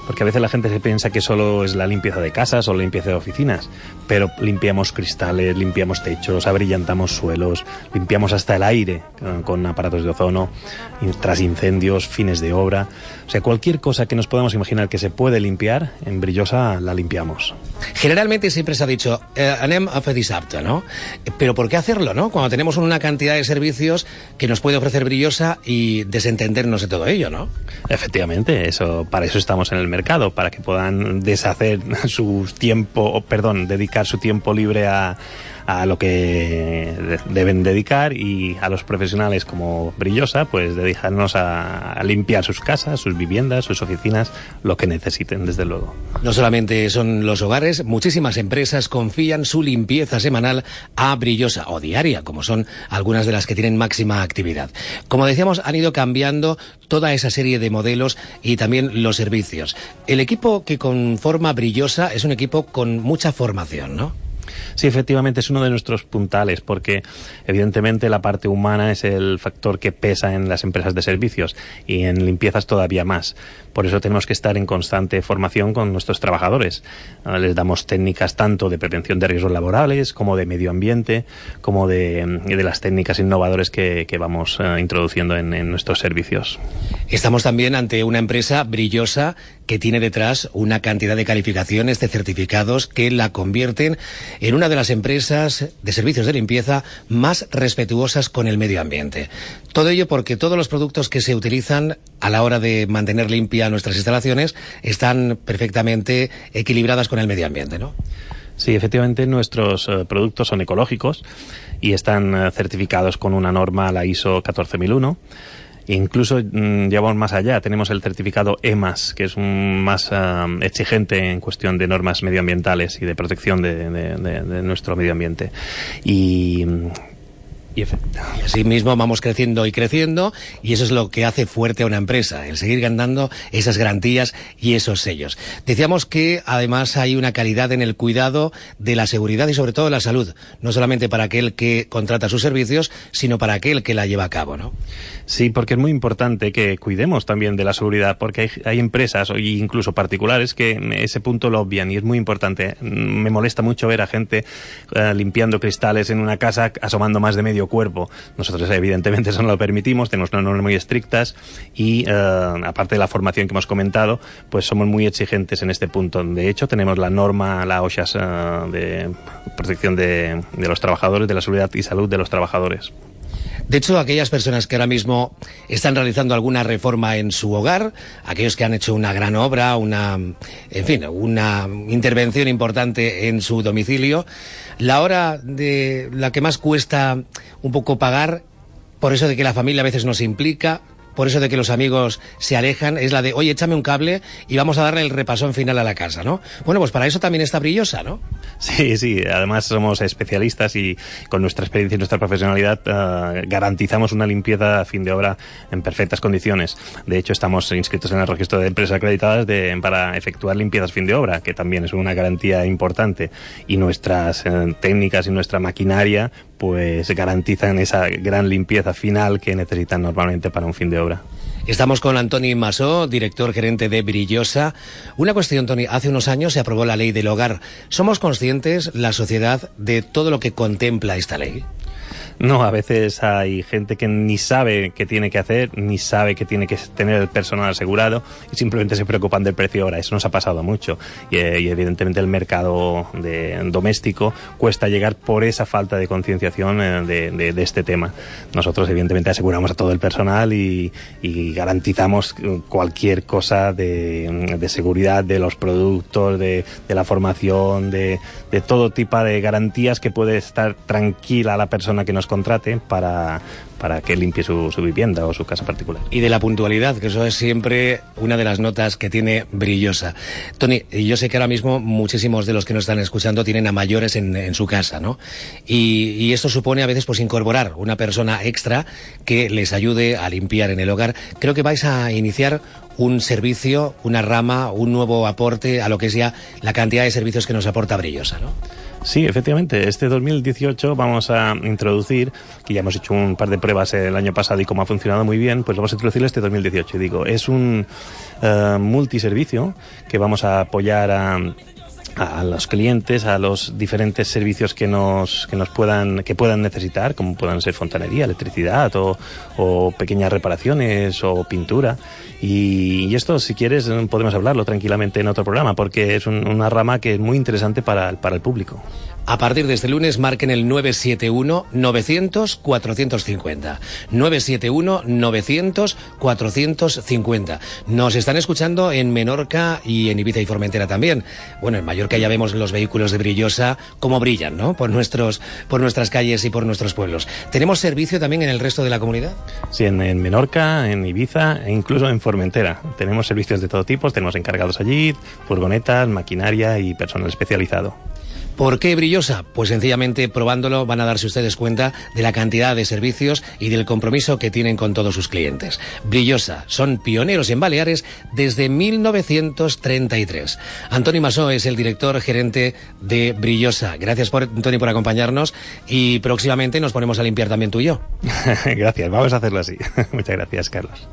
porque a veces la gente se piensa que solo es la limpieza de casas o la limpieza de oficinas, pero limpiamos cristales, limpiamos techos, abrillantamos suelos, limpiamos hasta el aire con aparatos de ozono, tras incendios, fines de obra, o sea, cualquier cosa que nos podamos imaginar que se puede limpiar, en Brillosa la limpiamos. Generalmente siempre se ha dicho, eh, anem a fer ¿no? Pero ¿por qué hacerlo, no? Cuando tenemos una cantidad de servicios que nos puede ofrecer Brillosa y desentendernos de todo ello, ¿no? Efectivamente, eso, para eso estamos en el mercado para que puedan deshacer su tiempo, perdón, dedicar su tiempo libre a, a lo que deben dedicar y a los profesionales como Brillosa, pues dedicarnos a, limpiar sus casas, sus viviendas, sus oficinas, lo que necesiten, desde luego. No solamente son los hogares, muchísimas empresas confían su limpieza semanal a Brillosa o diaria, como son algunas de las que tienen máxima actividad. Como decíamos, han ido cambiando toda esa serie de modelos y también los servicios. El equipo que conforma Brillosa es un equipo con mucha formación, ¿no? Sí, efectivamente es uno de nuestros puntales porque evidentemente la parte humana es el factor que pesa en las empresas de servicios y en limpiezas todavía más. Por eso tenemos que estar en constante formación con nuestros trabajadores. Ah, les damos técnicas tanto de prevención de riesgos laborales como de medio ambiente, como de, las técnicas innovadoras que, vamos ah, introduciendo en, en nuestros servicios. Estamos también ante una empresa brillosa que tiene detrás una cantidad de calificaciones, de certificados que la convierten en una de las empresas de servicios de limpieza más respetuosas con el medio ambiente. Todo ello porque todos los productos que se utilizan a la hora de mantener limpia nuestras instalaciones están perfectamente equilibradas con el medio ambiente, ¿no? Sí, efectivamente nuestros eh, productos son ecológicos y están eh, certificados con una norma, la ISO 14001 Incluso mm, llevamos más allá, tenemos el certificado EMAS, que es un más ah, exigente en cuestión de normas medioambientales y de protección de, nuestro medio ambiente. Y Y, así mismo vamos creciendo y creciendo y eso es lo que hace fuerte a una empresa, el seguir ganando esas garantías y esos sellos. Decíamos que además hay una calidad en el cuidado de la seguridad y sobre todo la salud, no solamente para aquel que contrata sus servicios, sino para aquel que la lleva a cabo, ¿no? Sí, porque es muy importante que cuidemos también de la seguridad, porque hay, empresas o incluso particulares que ese punto lo obvian y es muy importante. Me molesta mucho ver a gente eh, limpiando cristales en una casa asomando más de medio cuerpo. Nosotros evidentemente eso no lo permitimos, tenemos normas muy estrictas y eh, aparte de la formación que hemos comentado, pues somos muy exigentes en este punto. De hecho, tenemos la norma, la OSHAS eh, de protección de los trabajadores, de la seguridad y salud de los trabajadores. De hecho, aquellas personas que ahora mismo están realizando alguna reforma en su hogar, aquellos que han hecho una gran obra, una, en fin, una intervención importante en su domicilio, la hora de la que más cuesta un poco pagar, por eso de que la familia a veces nos implica, por eso de que los amigos se alejan, es la de, oye, échame un cable y vamos a darle el repasón final a la casa, ¿no? Bueno, pues para eso también está brillosa, ¿no? Sí, sí, además somos especialistas y con nuestra experiencia y nuestra profesionalidad eh, garantizamos una limpieza a fin de obra en perfectas condiciones. De hecho, estamos inscritos en el registro de empresas acreditadas para efectuar limpiezas a fin de obra, que también es una garantía importante. Y nuestras eh, técnicas y nuestra maquinaria pues garantizan esa gran limpieza final que necesitan normalmente para un fin de obra. Estamos con Antoni Masó, director gerente de Brillosa. Una cuestión, Tony. Hace unos años se aprobó la ley del hogar. ¿Somos conscientes, la sociedad, de todo lo que contempla esta ley? No, a veces hay gente que ni sabe qué tiene que hacer, ni sabe que tiene que tener el personal asegurado y simplemente se preocupan del precio ahora. Eso nos ha pasado mucho y, eh, evidentemente el mercado de, doméstico cuesta llegar por esa falta de concienciación eh, de, este tema. Nosotros evidentemente aseguramos a todo el personal y, garantizamos cualquier cosa de, seguridad de los productos, de, la formación, de, todo tipo de garantías que puede estar tranquila la persona que nos contrate para, para que limpie su, vivienda o su casa particular. Y de la puntualidad, que eso es siempre una de las notas que tiene brillosa. Tony, yo sé que ahora mismo muchísimos de los que nos están escuchando tienen a mayores en, en su casa, ¿no? Y, y, esto supone a veces pues incorporar una persona extra que les ayude a limpiar en el hogar. Creo que vais a iniciar un servicio, una rama, un nuevo aporte a lo que es ya la cantidad de servicios que nos aporta Brillosa, ¿no? Sí, efectivamente. Este 2018 vamos a introducir, que ya hemos hecho un par de pruebas el año pasado y como ha funcionado muy bien, pues vamos a introducir este 2018. Digo, es un uh, multiservicio que vamos a apoyar a a los clientes, a los diferentes servicios que nos, que nos puedan, que puedan necesitar, como puedan ser fontanería, electricidad o, o pequeñas reparaciones o pintura. Y, esto, si quieres, podemos hablarlo tranquilamente en otro programa, porque es una rama que es muy interesante para, para el público. A partir de este lunes marquen el 971-900-450. 971-900-450. Nos están escuchando en Menorca y en Ibiza y Formentera también. Bueno, en Mallorca ya vemos los vehículos de Brillosa como brillan, ¿no? Por, nuestros, por nuestras calles y por nuestros pueblos. ¿Tenemos servicio también en el resto de la comunidad? Sí, en, en Menorca, en Ibiza e incluso en Formentera. Tenemos servicios de todo tipo, tenemos encargados allí, furgonetas, maquinaria y personal especializado. ¿Por qué brillosa? Pues sencillamente probándolo van a darse ustedes cuenta de la cantidad de servicios y del compromiso que tienen con todos sus clientes. Brillosa, son pioneros en Baleares desde 1933. Antoni Masó es el director gerente de Brillosa. Gracias, por, Antoni, por acompañarnos y próximamente nos ponemos a limpiar también tú y yo. gracias, vamos a hacerlo así. Muchas gracias, Carlos.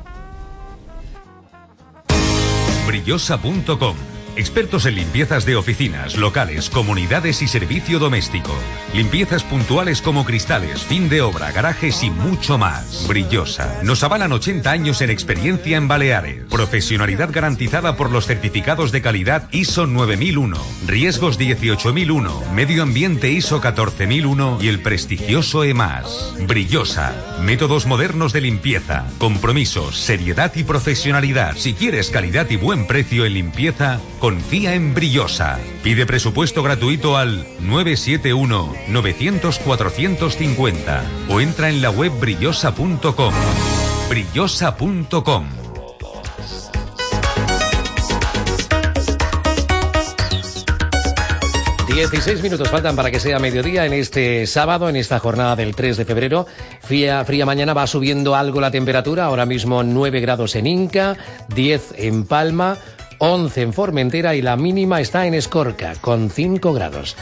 Brillosa.com Expertos en limpiezas de oficinas, locales, comunidades y servicio doméstico. Limpiezas puntuales como cristales, fin de obra, garajes y mucho más. Brillosa. Nos avalan 80 años en experiencia en Baleares. Profesionalidad garantizada por los certificados de calidad ISO 9001, riesgos 18001, medio ambiente ISO 14001 y el prestigioso EMAS. Brillosa. Métodos modernos de limpieza, compromisos, seriedad y profesionalidad. Si quieres calidad y buen precio en limpieza, Confía en Brillosa. Pide presupuesto gratuito al 971-900-450 o entra en la web brillosa.com. Brillosa.com. 16 minutos faltan para que sea mediodía en este sábado, en esta jornada del 3 de febrero. Fría, fría mañana va subiendo algo la temperatura, ahora mismo 9 grados en Inca, 10 en Palma, 11 en Formentera y la mínima está en Escorca, con 5 grados.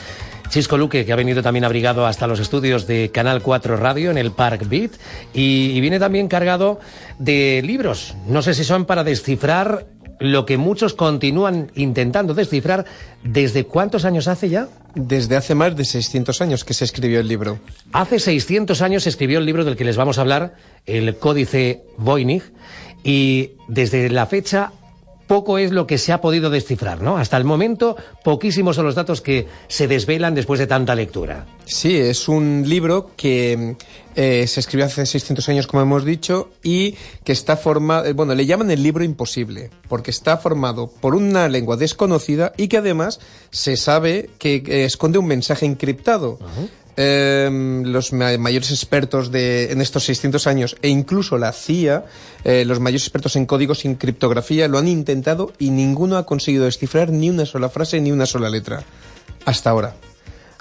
Chisco Luque, que ha venido también abrigado hasta los estudios de Canal 4 Radio en el Park Beat y, y viene también cargado de libros. No sé si son para descifrar lo que muchos continúan intentando descifrar. ¿Desde cuántos años hace ya? Desde hace más de 600 años que se escribió el libro. Hace 600 años se escribió el libro del que les vamos a hablar, el Códice Voynich, y desde la fecha poco es lo que se ha podido descifrar, ¿no? Hasta el momento, poquísimos son los datos que se desvelan después de tanta lectura. Sí, es un libro que eh, se escribió hace 600 años, como hemos dicho, y que está formado, eh, bueno, le llaman el libro imposible, porque está formado por una lengua desconocida y que además se sabe que esconde un mensaje encriptado. Em, los mayores expertos de, en estos 600 años e incluso la CIA, eh, los mayores expertos en códigos y en criptografía, lo han intentado y ninguno ha conseguido descifrar ni una sola frase ni una sola letra. Hasta ahora.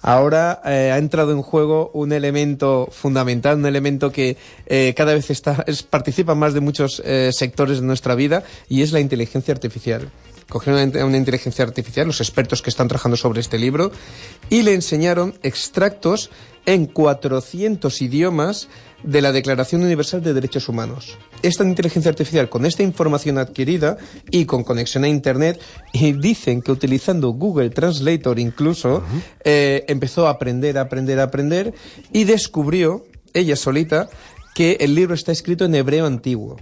Ahora eh, ha entrado en juego un elemento fundamental, un elemento que eh, cada vez está, participa más de muchos sectores de nuestra vida y es la inteligencia artificial cogieron una, inteligencia artificial, los expertos que están trabajando sobre este libro, y le enseñaron extractos en 400 idiomas de la Declaración Universal de Derechos Humanos. Esta inteligencia artificial, con esta información adquirida y con conexión a Internet, y dicen que utilizando Google Translator incluso, eh, empezó a aprender, a aprender, a aprender, y descubrió, ella solita, que el libro está escrito en hebreo antiguo.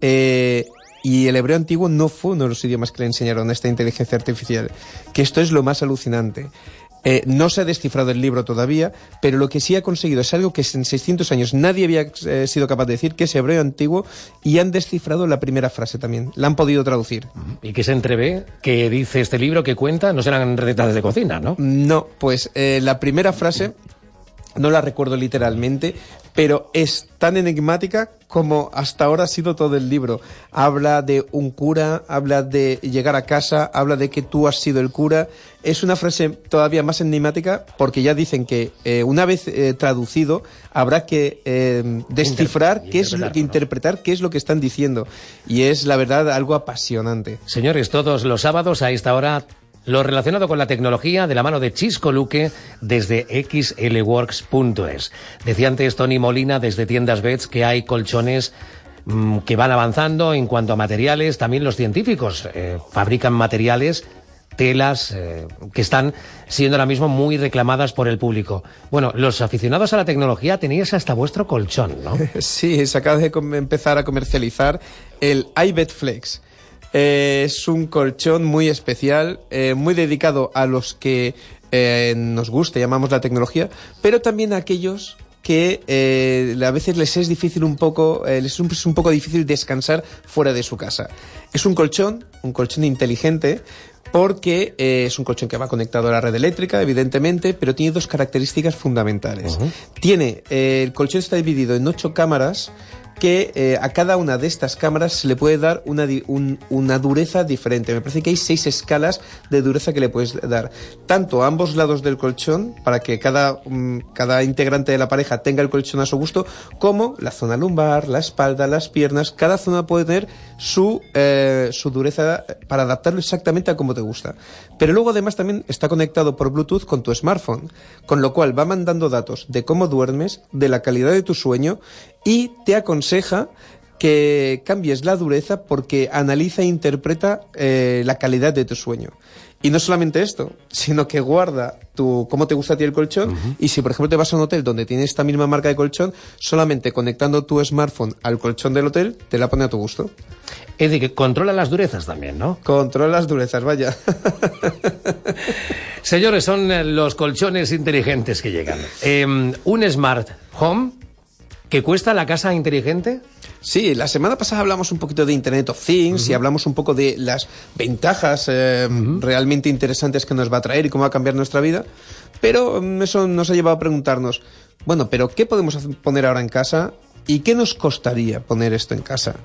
Eh, y el hebreo antiguo no fue uno de los idiomas que le enseñaron a esta inteligencia artificial, que esto es lo más alucinante. Eh, no se ha descifrado el libro todavía, pero lo que sí ha conseguido es algo que en 600 años nadie había eh, sido capaz de decir, que es hebreo antiguo, y han descifrado la primera frase también. La han podido traducir. ¿Y qué se entrevé? ¿Qué dice este libro que cuenta? No serán recetas de cocina, ¿no? No, pues eh, la primera frase no la recuerdo literalmente, pero es tan enigmática como hasta ahora ha sido todo el libro. Habla de un cura, habla de llegar a casa, habla de que tú has sido el cura. Es una frase todavía más enigmática porque ya dicen que eh, una vez eh, traducido habrá que eh, descifrar qué es lo que interpretar qué es lo que están diciendo y es la verdad algo apasionante. Señores, todos los sábados a esta hora lo relacionado con la tecnología de la mano de Chisco Luque desde xlworks.es. Decía antes Tony Molina desde Tiendas Bets que hay colchones mm, que van avanzando en cuanto a materiales. También los científicos eh, fabrican materiales telas eh, que están siendo ahora mismo muy reclamadas por el público. Bueno, los aficionados a la tecnología teníais hasta vuestro colchón, ¿no? Sí, se acaba de empezar a comercializar el iBet Flex. Eh, es un colchón muy especial, eh, muy dedicado a los que eh, nos gusta, llamamos la tecnología, pero también a aquellos que a veces les es difícil un poco, les es un poco difícil descansar fuera de su casa. Es un colchón, un colchón inteligente, porque es un colchón que va conectado a la red eléctrica, evidentemente, pero tiene dos características fundamentales. Tiene, el colchón está dividido en ocho cámaras que eh, a cada una de estas cámaras se le puede dar una, una dureza diferente. Me parece que hay seis escalas de dureza que le puedes dar. Tanto a ambos lados del colchón, para que cada, mm, cada integrante de la pareja tenga el colchón a su gusto, como la zona lumbar, la espalda, las piernas. Cada zona puede tener su, eh, su dureza para adaptarlo exactamente a como te gusta. Pero luego además también está conectado por Bluetooth con tu smartphone, con lo cual va mandando datos de cómo duermes, de la calidad de tu sueño y te aconseja que cambies la dureza porque analiza e interpreta eh, la calidad de tu sueño. Y no solamente esto, sino que guarda tu, cómo te gusta a ti el colchón y si por ejemplo te vas a un hotel donde tiene esta misma marca de colchón, solamente conectando tu smartphone al colchón del hotel te la pone a tu gusto. Es decir, que controla las durezas también, ¿no? Controla las durezas, vaya. Señores, son eh, los colchones inteligentes que llegan. Em, un Smart Home ¿Qué cuesta la casa inteligente? Sí, la semana pasada hablamos un poquito de Internet of Things y hablamos un poco de las ventajas eh, realmente interesantes que nos va a traer y cómo va a cambiar nuestra vida. Pero mm, eso nos ha llevado a preguntarnos, bueno, pero ¿qué podemos poner ahora en casa ¿y qué nos costaría poner esto en casa?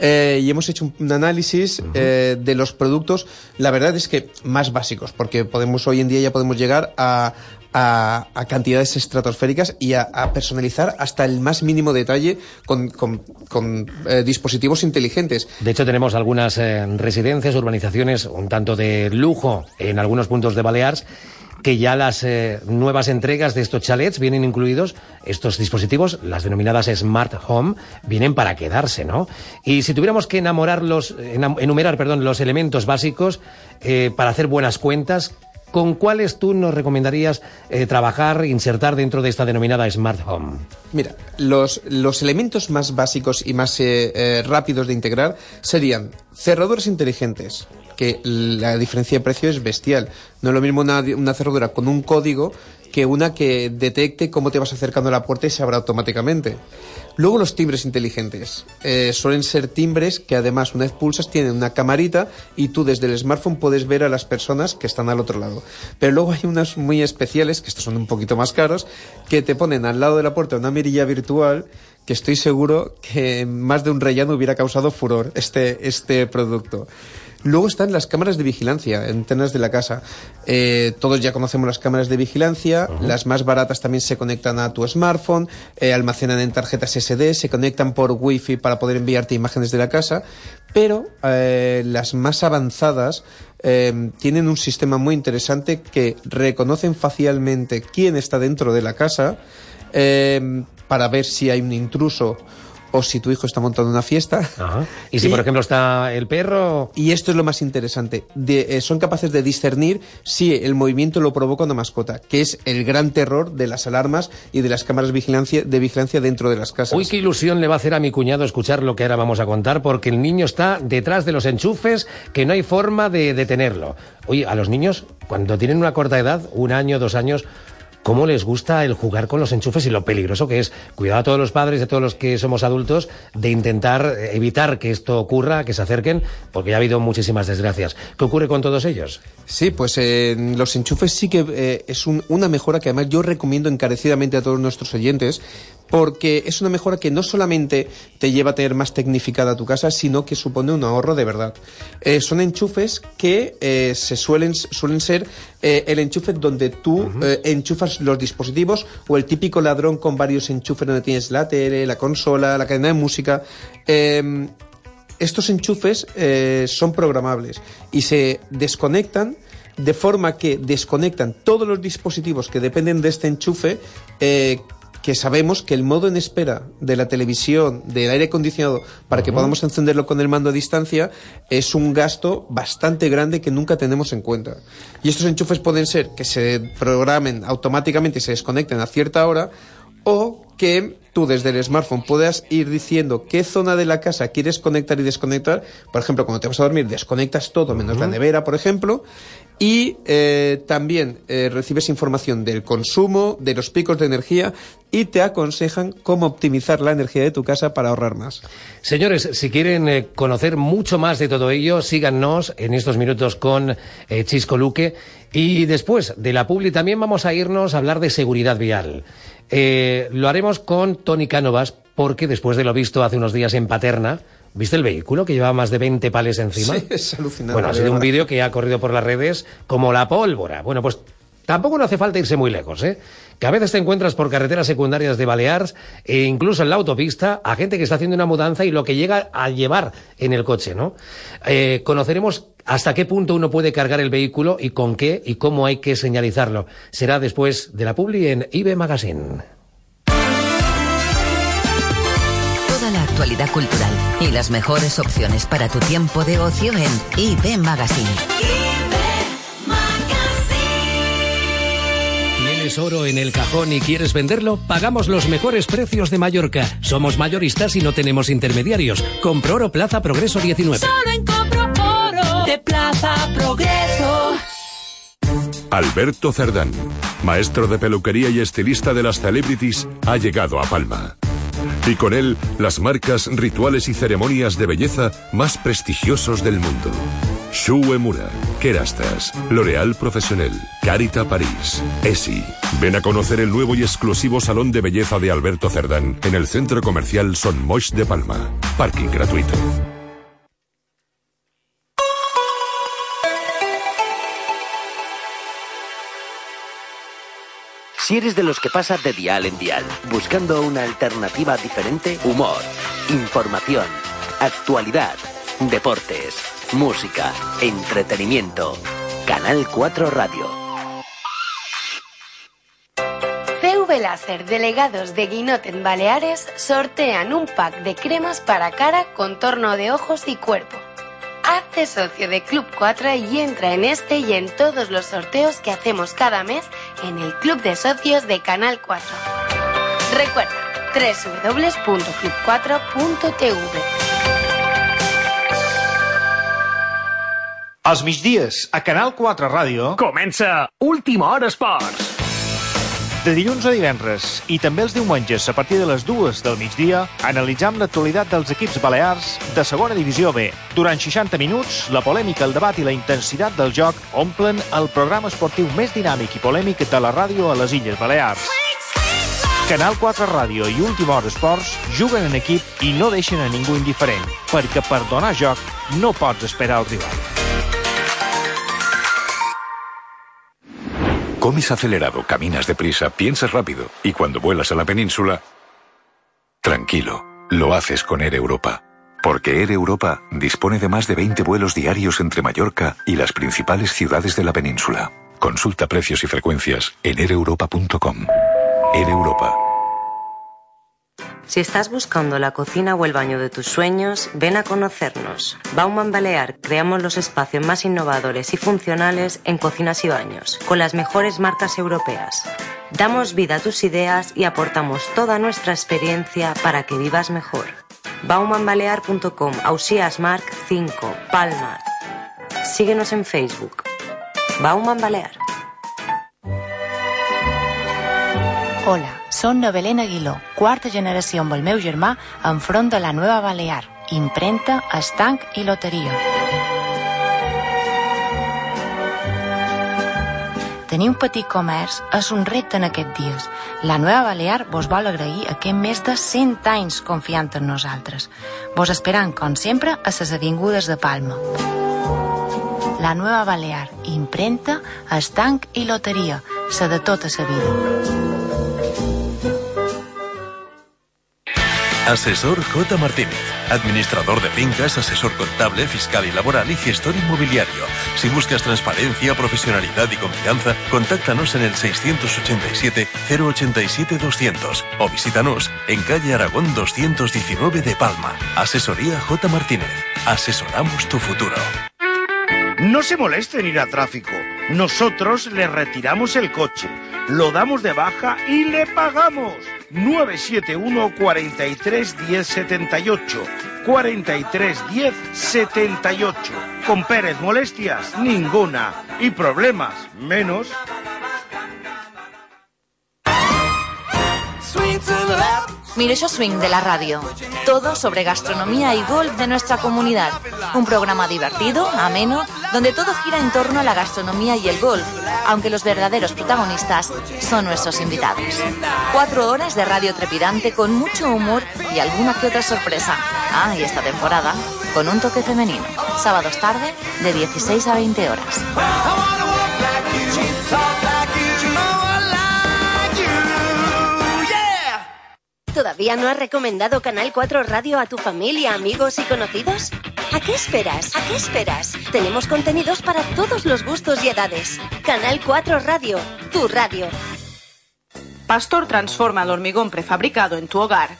Eh, y hemos hecho un análisis eh, de los productos, la verdad es que más básicos, porque podemos hoy en día ya podemos llegar a, a, cantidades estratosféricas y a, personalizar hasta el más mínimo detalle con, eh, dispositivos inteligentes. De hecho, tenemos algunas residencias, urbanizaciones un tanto de lujo en algunos puntos de Baleares que ya las eh, nuevas entregas de estos chalets vienen incluidos estos dispositivos, las denominadas Smart Home, vienen para quedarse, ¿no? Y si tuviéramos que enamorarlos, enumerar, perdón, los elementos básicos eh, para hacer buenas cuentas, ¿con cuáles tú nos recomendarías eh, trabajar, insertar dentro de esta denominada Smart Home? Mira, los, los elementos más básicos y más rápidos de integrar serían cerradores inteligentes, que la diferencia de precio es bestial. No es lo mismo una, una cerradura con un código que una que detecte cómo te vas acercando a la puerta y se abra automáticamente. Luego los timbres inteligentes. Eh, suelen ser timbres que además una vez pulsas tienen una camarita y tú desde el smartphone puedes ver a las personas que están al otro lado. Pero luego hay unas muy especiales, que estos son un poquito más caros, que te ponen al lado de la puerta una mirilla virtual que estoy seguro que más de un rellano hubiera causado furor este, este producto. Luego están las cámaras de vigilancia, antenas de la casa. Eh, todos ya conocemos las cámaras de vigilancia. Las más baratas también se conectan a tu smartphone, eh, almacenan en tarjetas SD, se conectan por Wi-Fi para poder enviarte imágenes de la casa. Pero eh, las más avanzadas tienen un sistema muy interesante que reconocen facialmente quién está dentro de la casa para ver si hay un intruso o si tu hijo está montando una fiesta. ¿Y si, por ejemplo, está el perro? Y esto es lo más interesante. Eh, son capaces de discernir si el movimiento lo provoca una mascota, que es el gran terror de las alarmas y de las cámaras de vigilancia, de vigilancia dentro de las casas. Uy, qué ilusión le va a hacer a mi cuñado escuchar lo que ahora vamos a contar, porque el niño está detrás de los enchufes que no hay forma de detenerlo. Oye, a los niños, cuando tienen una corta edad, un año, dos años, cómo les gusta el jugar con los enchufes y lo peligroso que es. Cuidado a todos los padres, a todos los que somos adultos, de intentar evitar que esto ocurra, que se acerquen, porque ya ha habido muchísimas desgracias. ¿Qué ocurre con todos ellos? Sí, pues los enchufes sí que eh, es una mejora que además yo recomiendo encarecidamente a todos nuestros oyentes, porque es una mejora que no solamente te lleva a tener más tecnificada tu casa, sino que supone un ahorro de verdad. Eh, son enchufes que eh, se suelen, suelen ser eh, el enchufe donde tú enchufas los dispositivos o el típico ladrón con varios enchufes donde tienes la tele, la consola, la cadena de música. Em, estos enchufes son programables y se desconectan de forma que desconectan todos los dispositivos que dependen de este enchufe que sabemos que el modo en espera de la televisión, del aire acondicionado, para que podamos encenderlo con el mando a distancia, es un gasto bastante grande que nunca tenemos en cuenta. Y estos enchufes pueden ser que se programen automáticamente y se desconecten a cierta hora, o que tú desde el smartphone puedas ir diciendo qué zona de la casa quieres conectar y desconectar. Por ejemplo, cuando te vas a dormir, desconectas todo menos la nevera, por ejemplo, y eh, también eh, recibes información del consumo, de los picos de energía y te aconsejan cómo optimizar la energía de tu casa para ahorrar más. Señores, si quieren eh, conocer mucho más de todo ello, síganos en estos minutos con Chisco Luque y después de la Publi también vamos a irnos a hablar de seguridad vial. lo haremos con Tony Cánovas porque después de lo visto hace unos días en Paterna, ¿Viste el vehículo que llevaba más de 20 pales encima? Sí, es alucinante. Bueno, ha sido un vídeo que ha corrido por las redes como la pólvora. Bueno, pues tampoco no hace falta irse muy lejos, ¿eh? Que a veces te encuentras por carreteras secundarias de Baleares e incluso en la autopista a gente que está haciendo una mudanza y lo que llega a llevar en el coche, ¿no? Eh, conoceremos hasta qué punto uno puede cargar el vehículo y con qué y cómo hay que señalizarlo. Será después de la publi en IB Magazine. Actualidad cultural y las mejores opciones para tu tiempo de ocio en IB Magazine. ¿Tienes oro en el cajón y quieres venderlo? Pagamos los mejores precios de Mallorca. Somos mayoristas y no tenemos intermediarios. Compro Oro Plaza Progreso 19. Solo en Compro Oro de Plaza Progreso. Alberto Cerdán, maestro de peluquería y estilista de las celebrities, ha llegado a Palma y con él las marcas, rituales y ceremonias de belleza más prestigiosos del mundo. Shu Emura, Kerastras, L'Oréal Professionnel, Carita París, ESI. Ven a conocer el nuevo y exclusivo salón de belleza de Alberto Cerdán en el centro comercial Son Moix de Palma. Parking gratuito. Si eres de los que pasa de dial en dial, buscando una alternativa diferente, humor, información, actualidad, deportes, música, entretenimiento. Canal 4 Radio. CV Láser, delegados de Guinot en Baleares, sortean un pack de cremas para cara, contorno de ojos y cuerpo. Hazte socio de Club 4 y entra en este y en todos los sorteos que hacemos cada mes en el Club de Socios de Canal 4. Recuerda, www.club4.tv. Els migdies, a Canal 4 Ràdio... Comença Última Hora Esports. De dilluns a divendres i també els diumenges a partir de les dues del migdia analitzam l'actualitat dels equips balears de segona divisió B. Durant 60 minuts, la polèmica, el debat i la intensitat del joc omplen el programa esportiu més dinàmic i polèmic de la ràdio a les Illes Balears. Canal 4 Ràdio i Última Hora Esports juguen en equip i no deixen a ningú indiferent, perquè per donar joc no pots esperar el rival. Comes acelerado, caminas deprisa, piensas rápido y cuando vuelas a la península... Tranquilo, lo haces con Air Europa. Porque Air Europa dispone de más de 20 vuelos diarios entre Mallorca y las principales ciudades de la península. Consulta precios y frecuencias en aereuropa.com. Air Europa. Si estás buscando la cocina o el baño de tus sueños, ven a conocernos. Bauman Balear creamos los espacios más innovadores y funcionales en cocinas y baños, con las mejores marcas europeas. Damos vida a tus ideas y aportamos toda nuestra experiencia para que vivas mejor. baumanbalear.com, Ausías Mark 5, Palma. Síguenos en Facebook. Bauman Balear. Hola, som Novelena Aguiló, quarta generació amb el meu germà enfront de la Nueva Balear, imprenta, estanc i loteria. Tenir un petit comerç és un repte en aquests dies. La Nueva Balear vos vol agrair aquest més de 100 anys confiant en nosaltres. Vos esperant, com sempre, a les avingudes de Palma. La Nueva Balear, imprenta, estanc i loteria, la de tota la vida. Asesor J. Martínez, administrador de fincas, asesor contable, fiscal y laboral y gestor inmobiliario. Si buscas transparencia, profesionalidad y confianza, contáctanos en el 687-087-200 o visítanos en calle Aragón 219 de Palma. Asesoría J. Martínez. Asesoramos tu futuro. No se moleste en ir a tráfico. Nosotros le retiramos el coche, lo damos de baja y le pagamos. 971 43 10 78 43 10 78 Con Pérez molestias ninguna y problemas menos. Yo Swing de la radio. Todo sobre gastronomía y golf de nuestra comunidad. Un programa divertido, ameno, donde todo gira en torno a la gastronomía y el golf, aunque los verdaderos protagonistas son nuestros invitados. Cuatro horas de radio trepidante con mucho humor y alguna que otra sorpresa. Ah, y esta temporada con un toque femenino. Sábados tarde de 16 a 20 horas. ¿Todavía no has recomendado Canal 4 Radio a tu familia, amigos y conocidos? ¿A qué esperas? ¿A qué esperas? Tenemos contenidos para todos los gustos y edades. Canal 4 Radio, tu radio. Pastor transforma el hormigón prefabricado en tu hogar.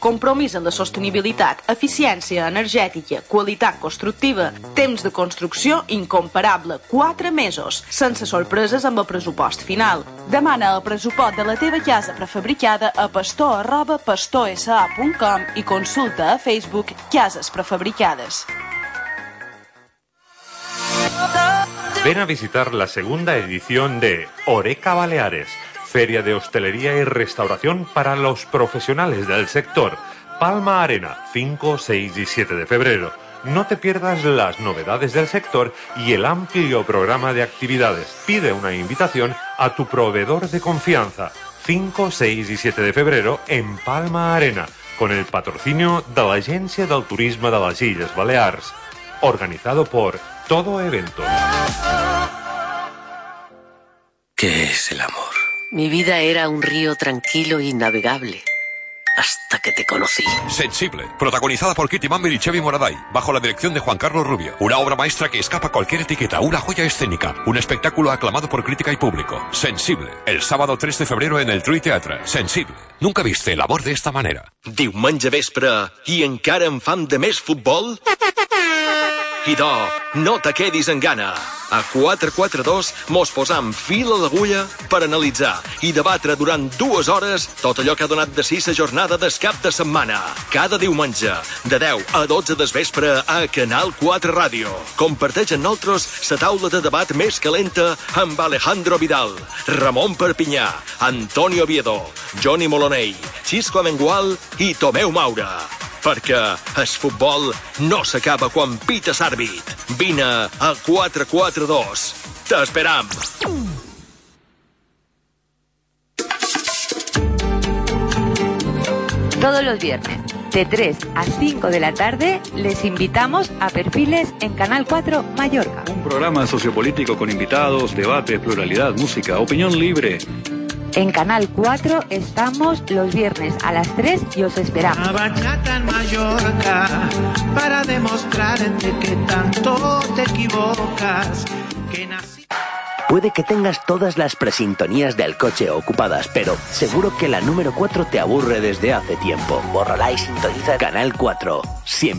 Compromís en la sostenibilitat, eficiència energètica, qualitat constructiva, temps de construcció incomparable, 4 mesos, sense sorpreses amb el pressupost final. Demana el pressupost de la teva casa prefabricada a pastor arroba pastorsa.com i consulta a Facebook Cases Prefabricades. Ven a visitar la segunda edición de Oreca Baleares, Feria de Hostelería y Restauración para los profesionales del sector. Palma Arena, 5, 6 y 7 de febrero. No te pierdas las novedades del sector y el amplio programa de actividades. Pide una invitación a tu proveedor de confianza. 5, 6 y 7 de febrero en Palma Arena, con el patrocinio de la Agencia del Turismo de las Islas Baleares. Organizado por Todo Evento. ¿Qué es el amor? Mi vida era un río tranquilo y navegable. Hasta que te conocí. Sensible, protagonizada por Kitty Mamber y Chevy Moraday, bajo la dirección de Juan Carlos Rubio. Una obra maestra que escapa cualquier etiqueta, una joya escénica, un espectáculo aclamado por crítica y público. Sensible, el sábado 3 de febrero en el Trui Teatre. Sensible. Nunca viste el amor de esta manera. Diumenge vespre i encara en fam de més futbol? Idò, no te quedis en gana. A 442 mos posam fil a l'agulla per analitzar i debatre durant dues hores tot allò que ha donat de si sa jornada del cap de setmana. Cada diumenge, de 10 a 12 des vespre a Canal 4 Ràdio. Comparteix amb nosaltres la taula de debat més calenta amb Alejandro Vidal, Ramon Perpinyà, Antonio Oviedo, Johnny Moloney, Xisco Amengual i Tomeu Maura. Perquè el futbol no s'acaba quan pita l'àrbit. Vine a 442. T'esperam. Todos los viernes, de 3 a 5 de la tarde, les invitamos a Perfiles en Canal 4 Mallorca. Un programa sociopolítico con invitados, debate, pluralidad, música, opinión libre. En Canal 4 estamos los viernes a las 3 y os esperamos. Una bachata en Mallorca para demostrarte que tanto te equivocas. Que nací... Puede que tengas todas las presintonías del coche ocupadas, pero seguro que la número 4 te aburre desde hace tiempo. Bórrala y sintoniza Canal 4. Siempre.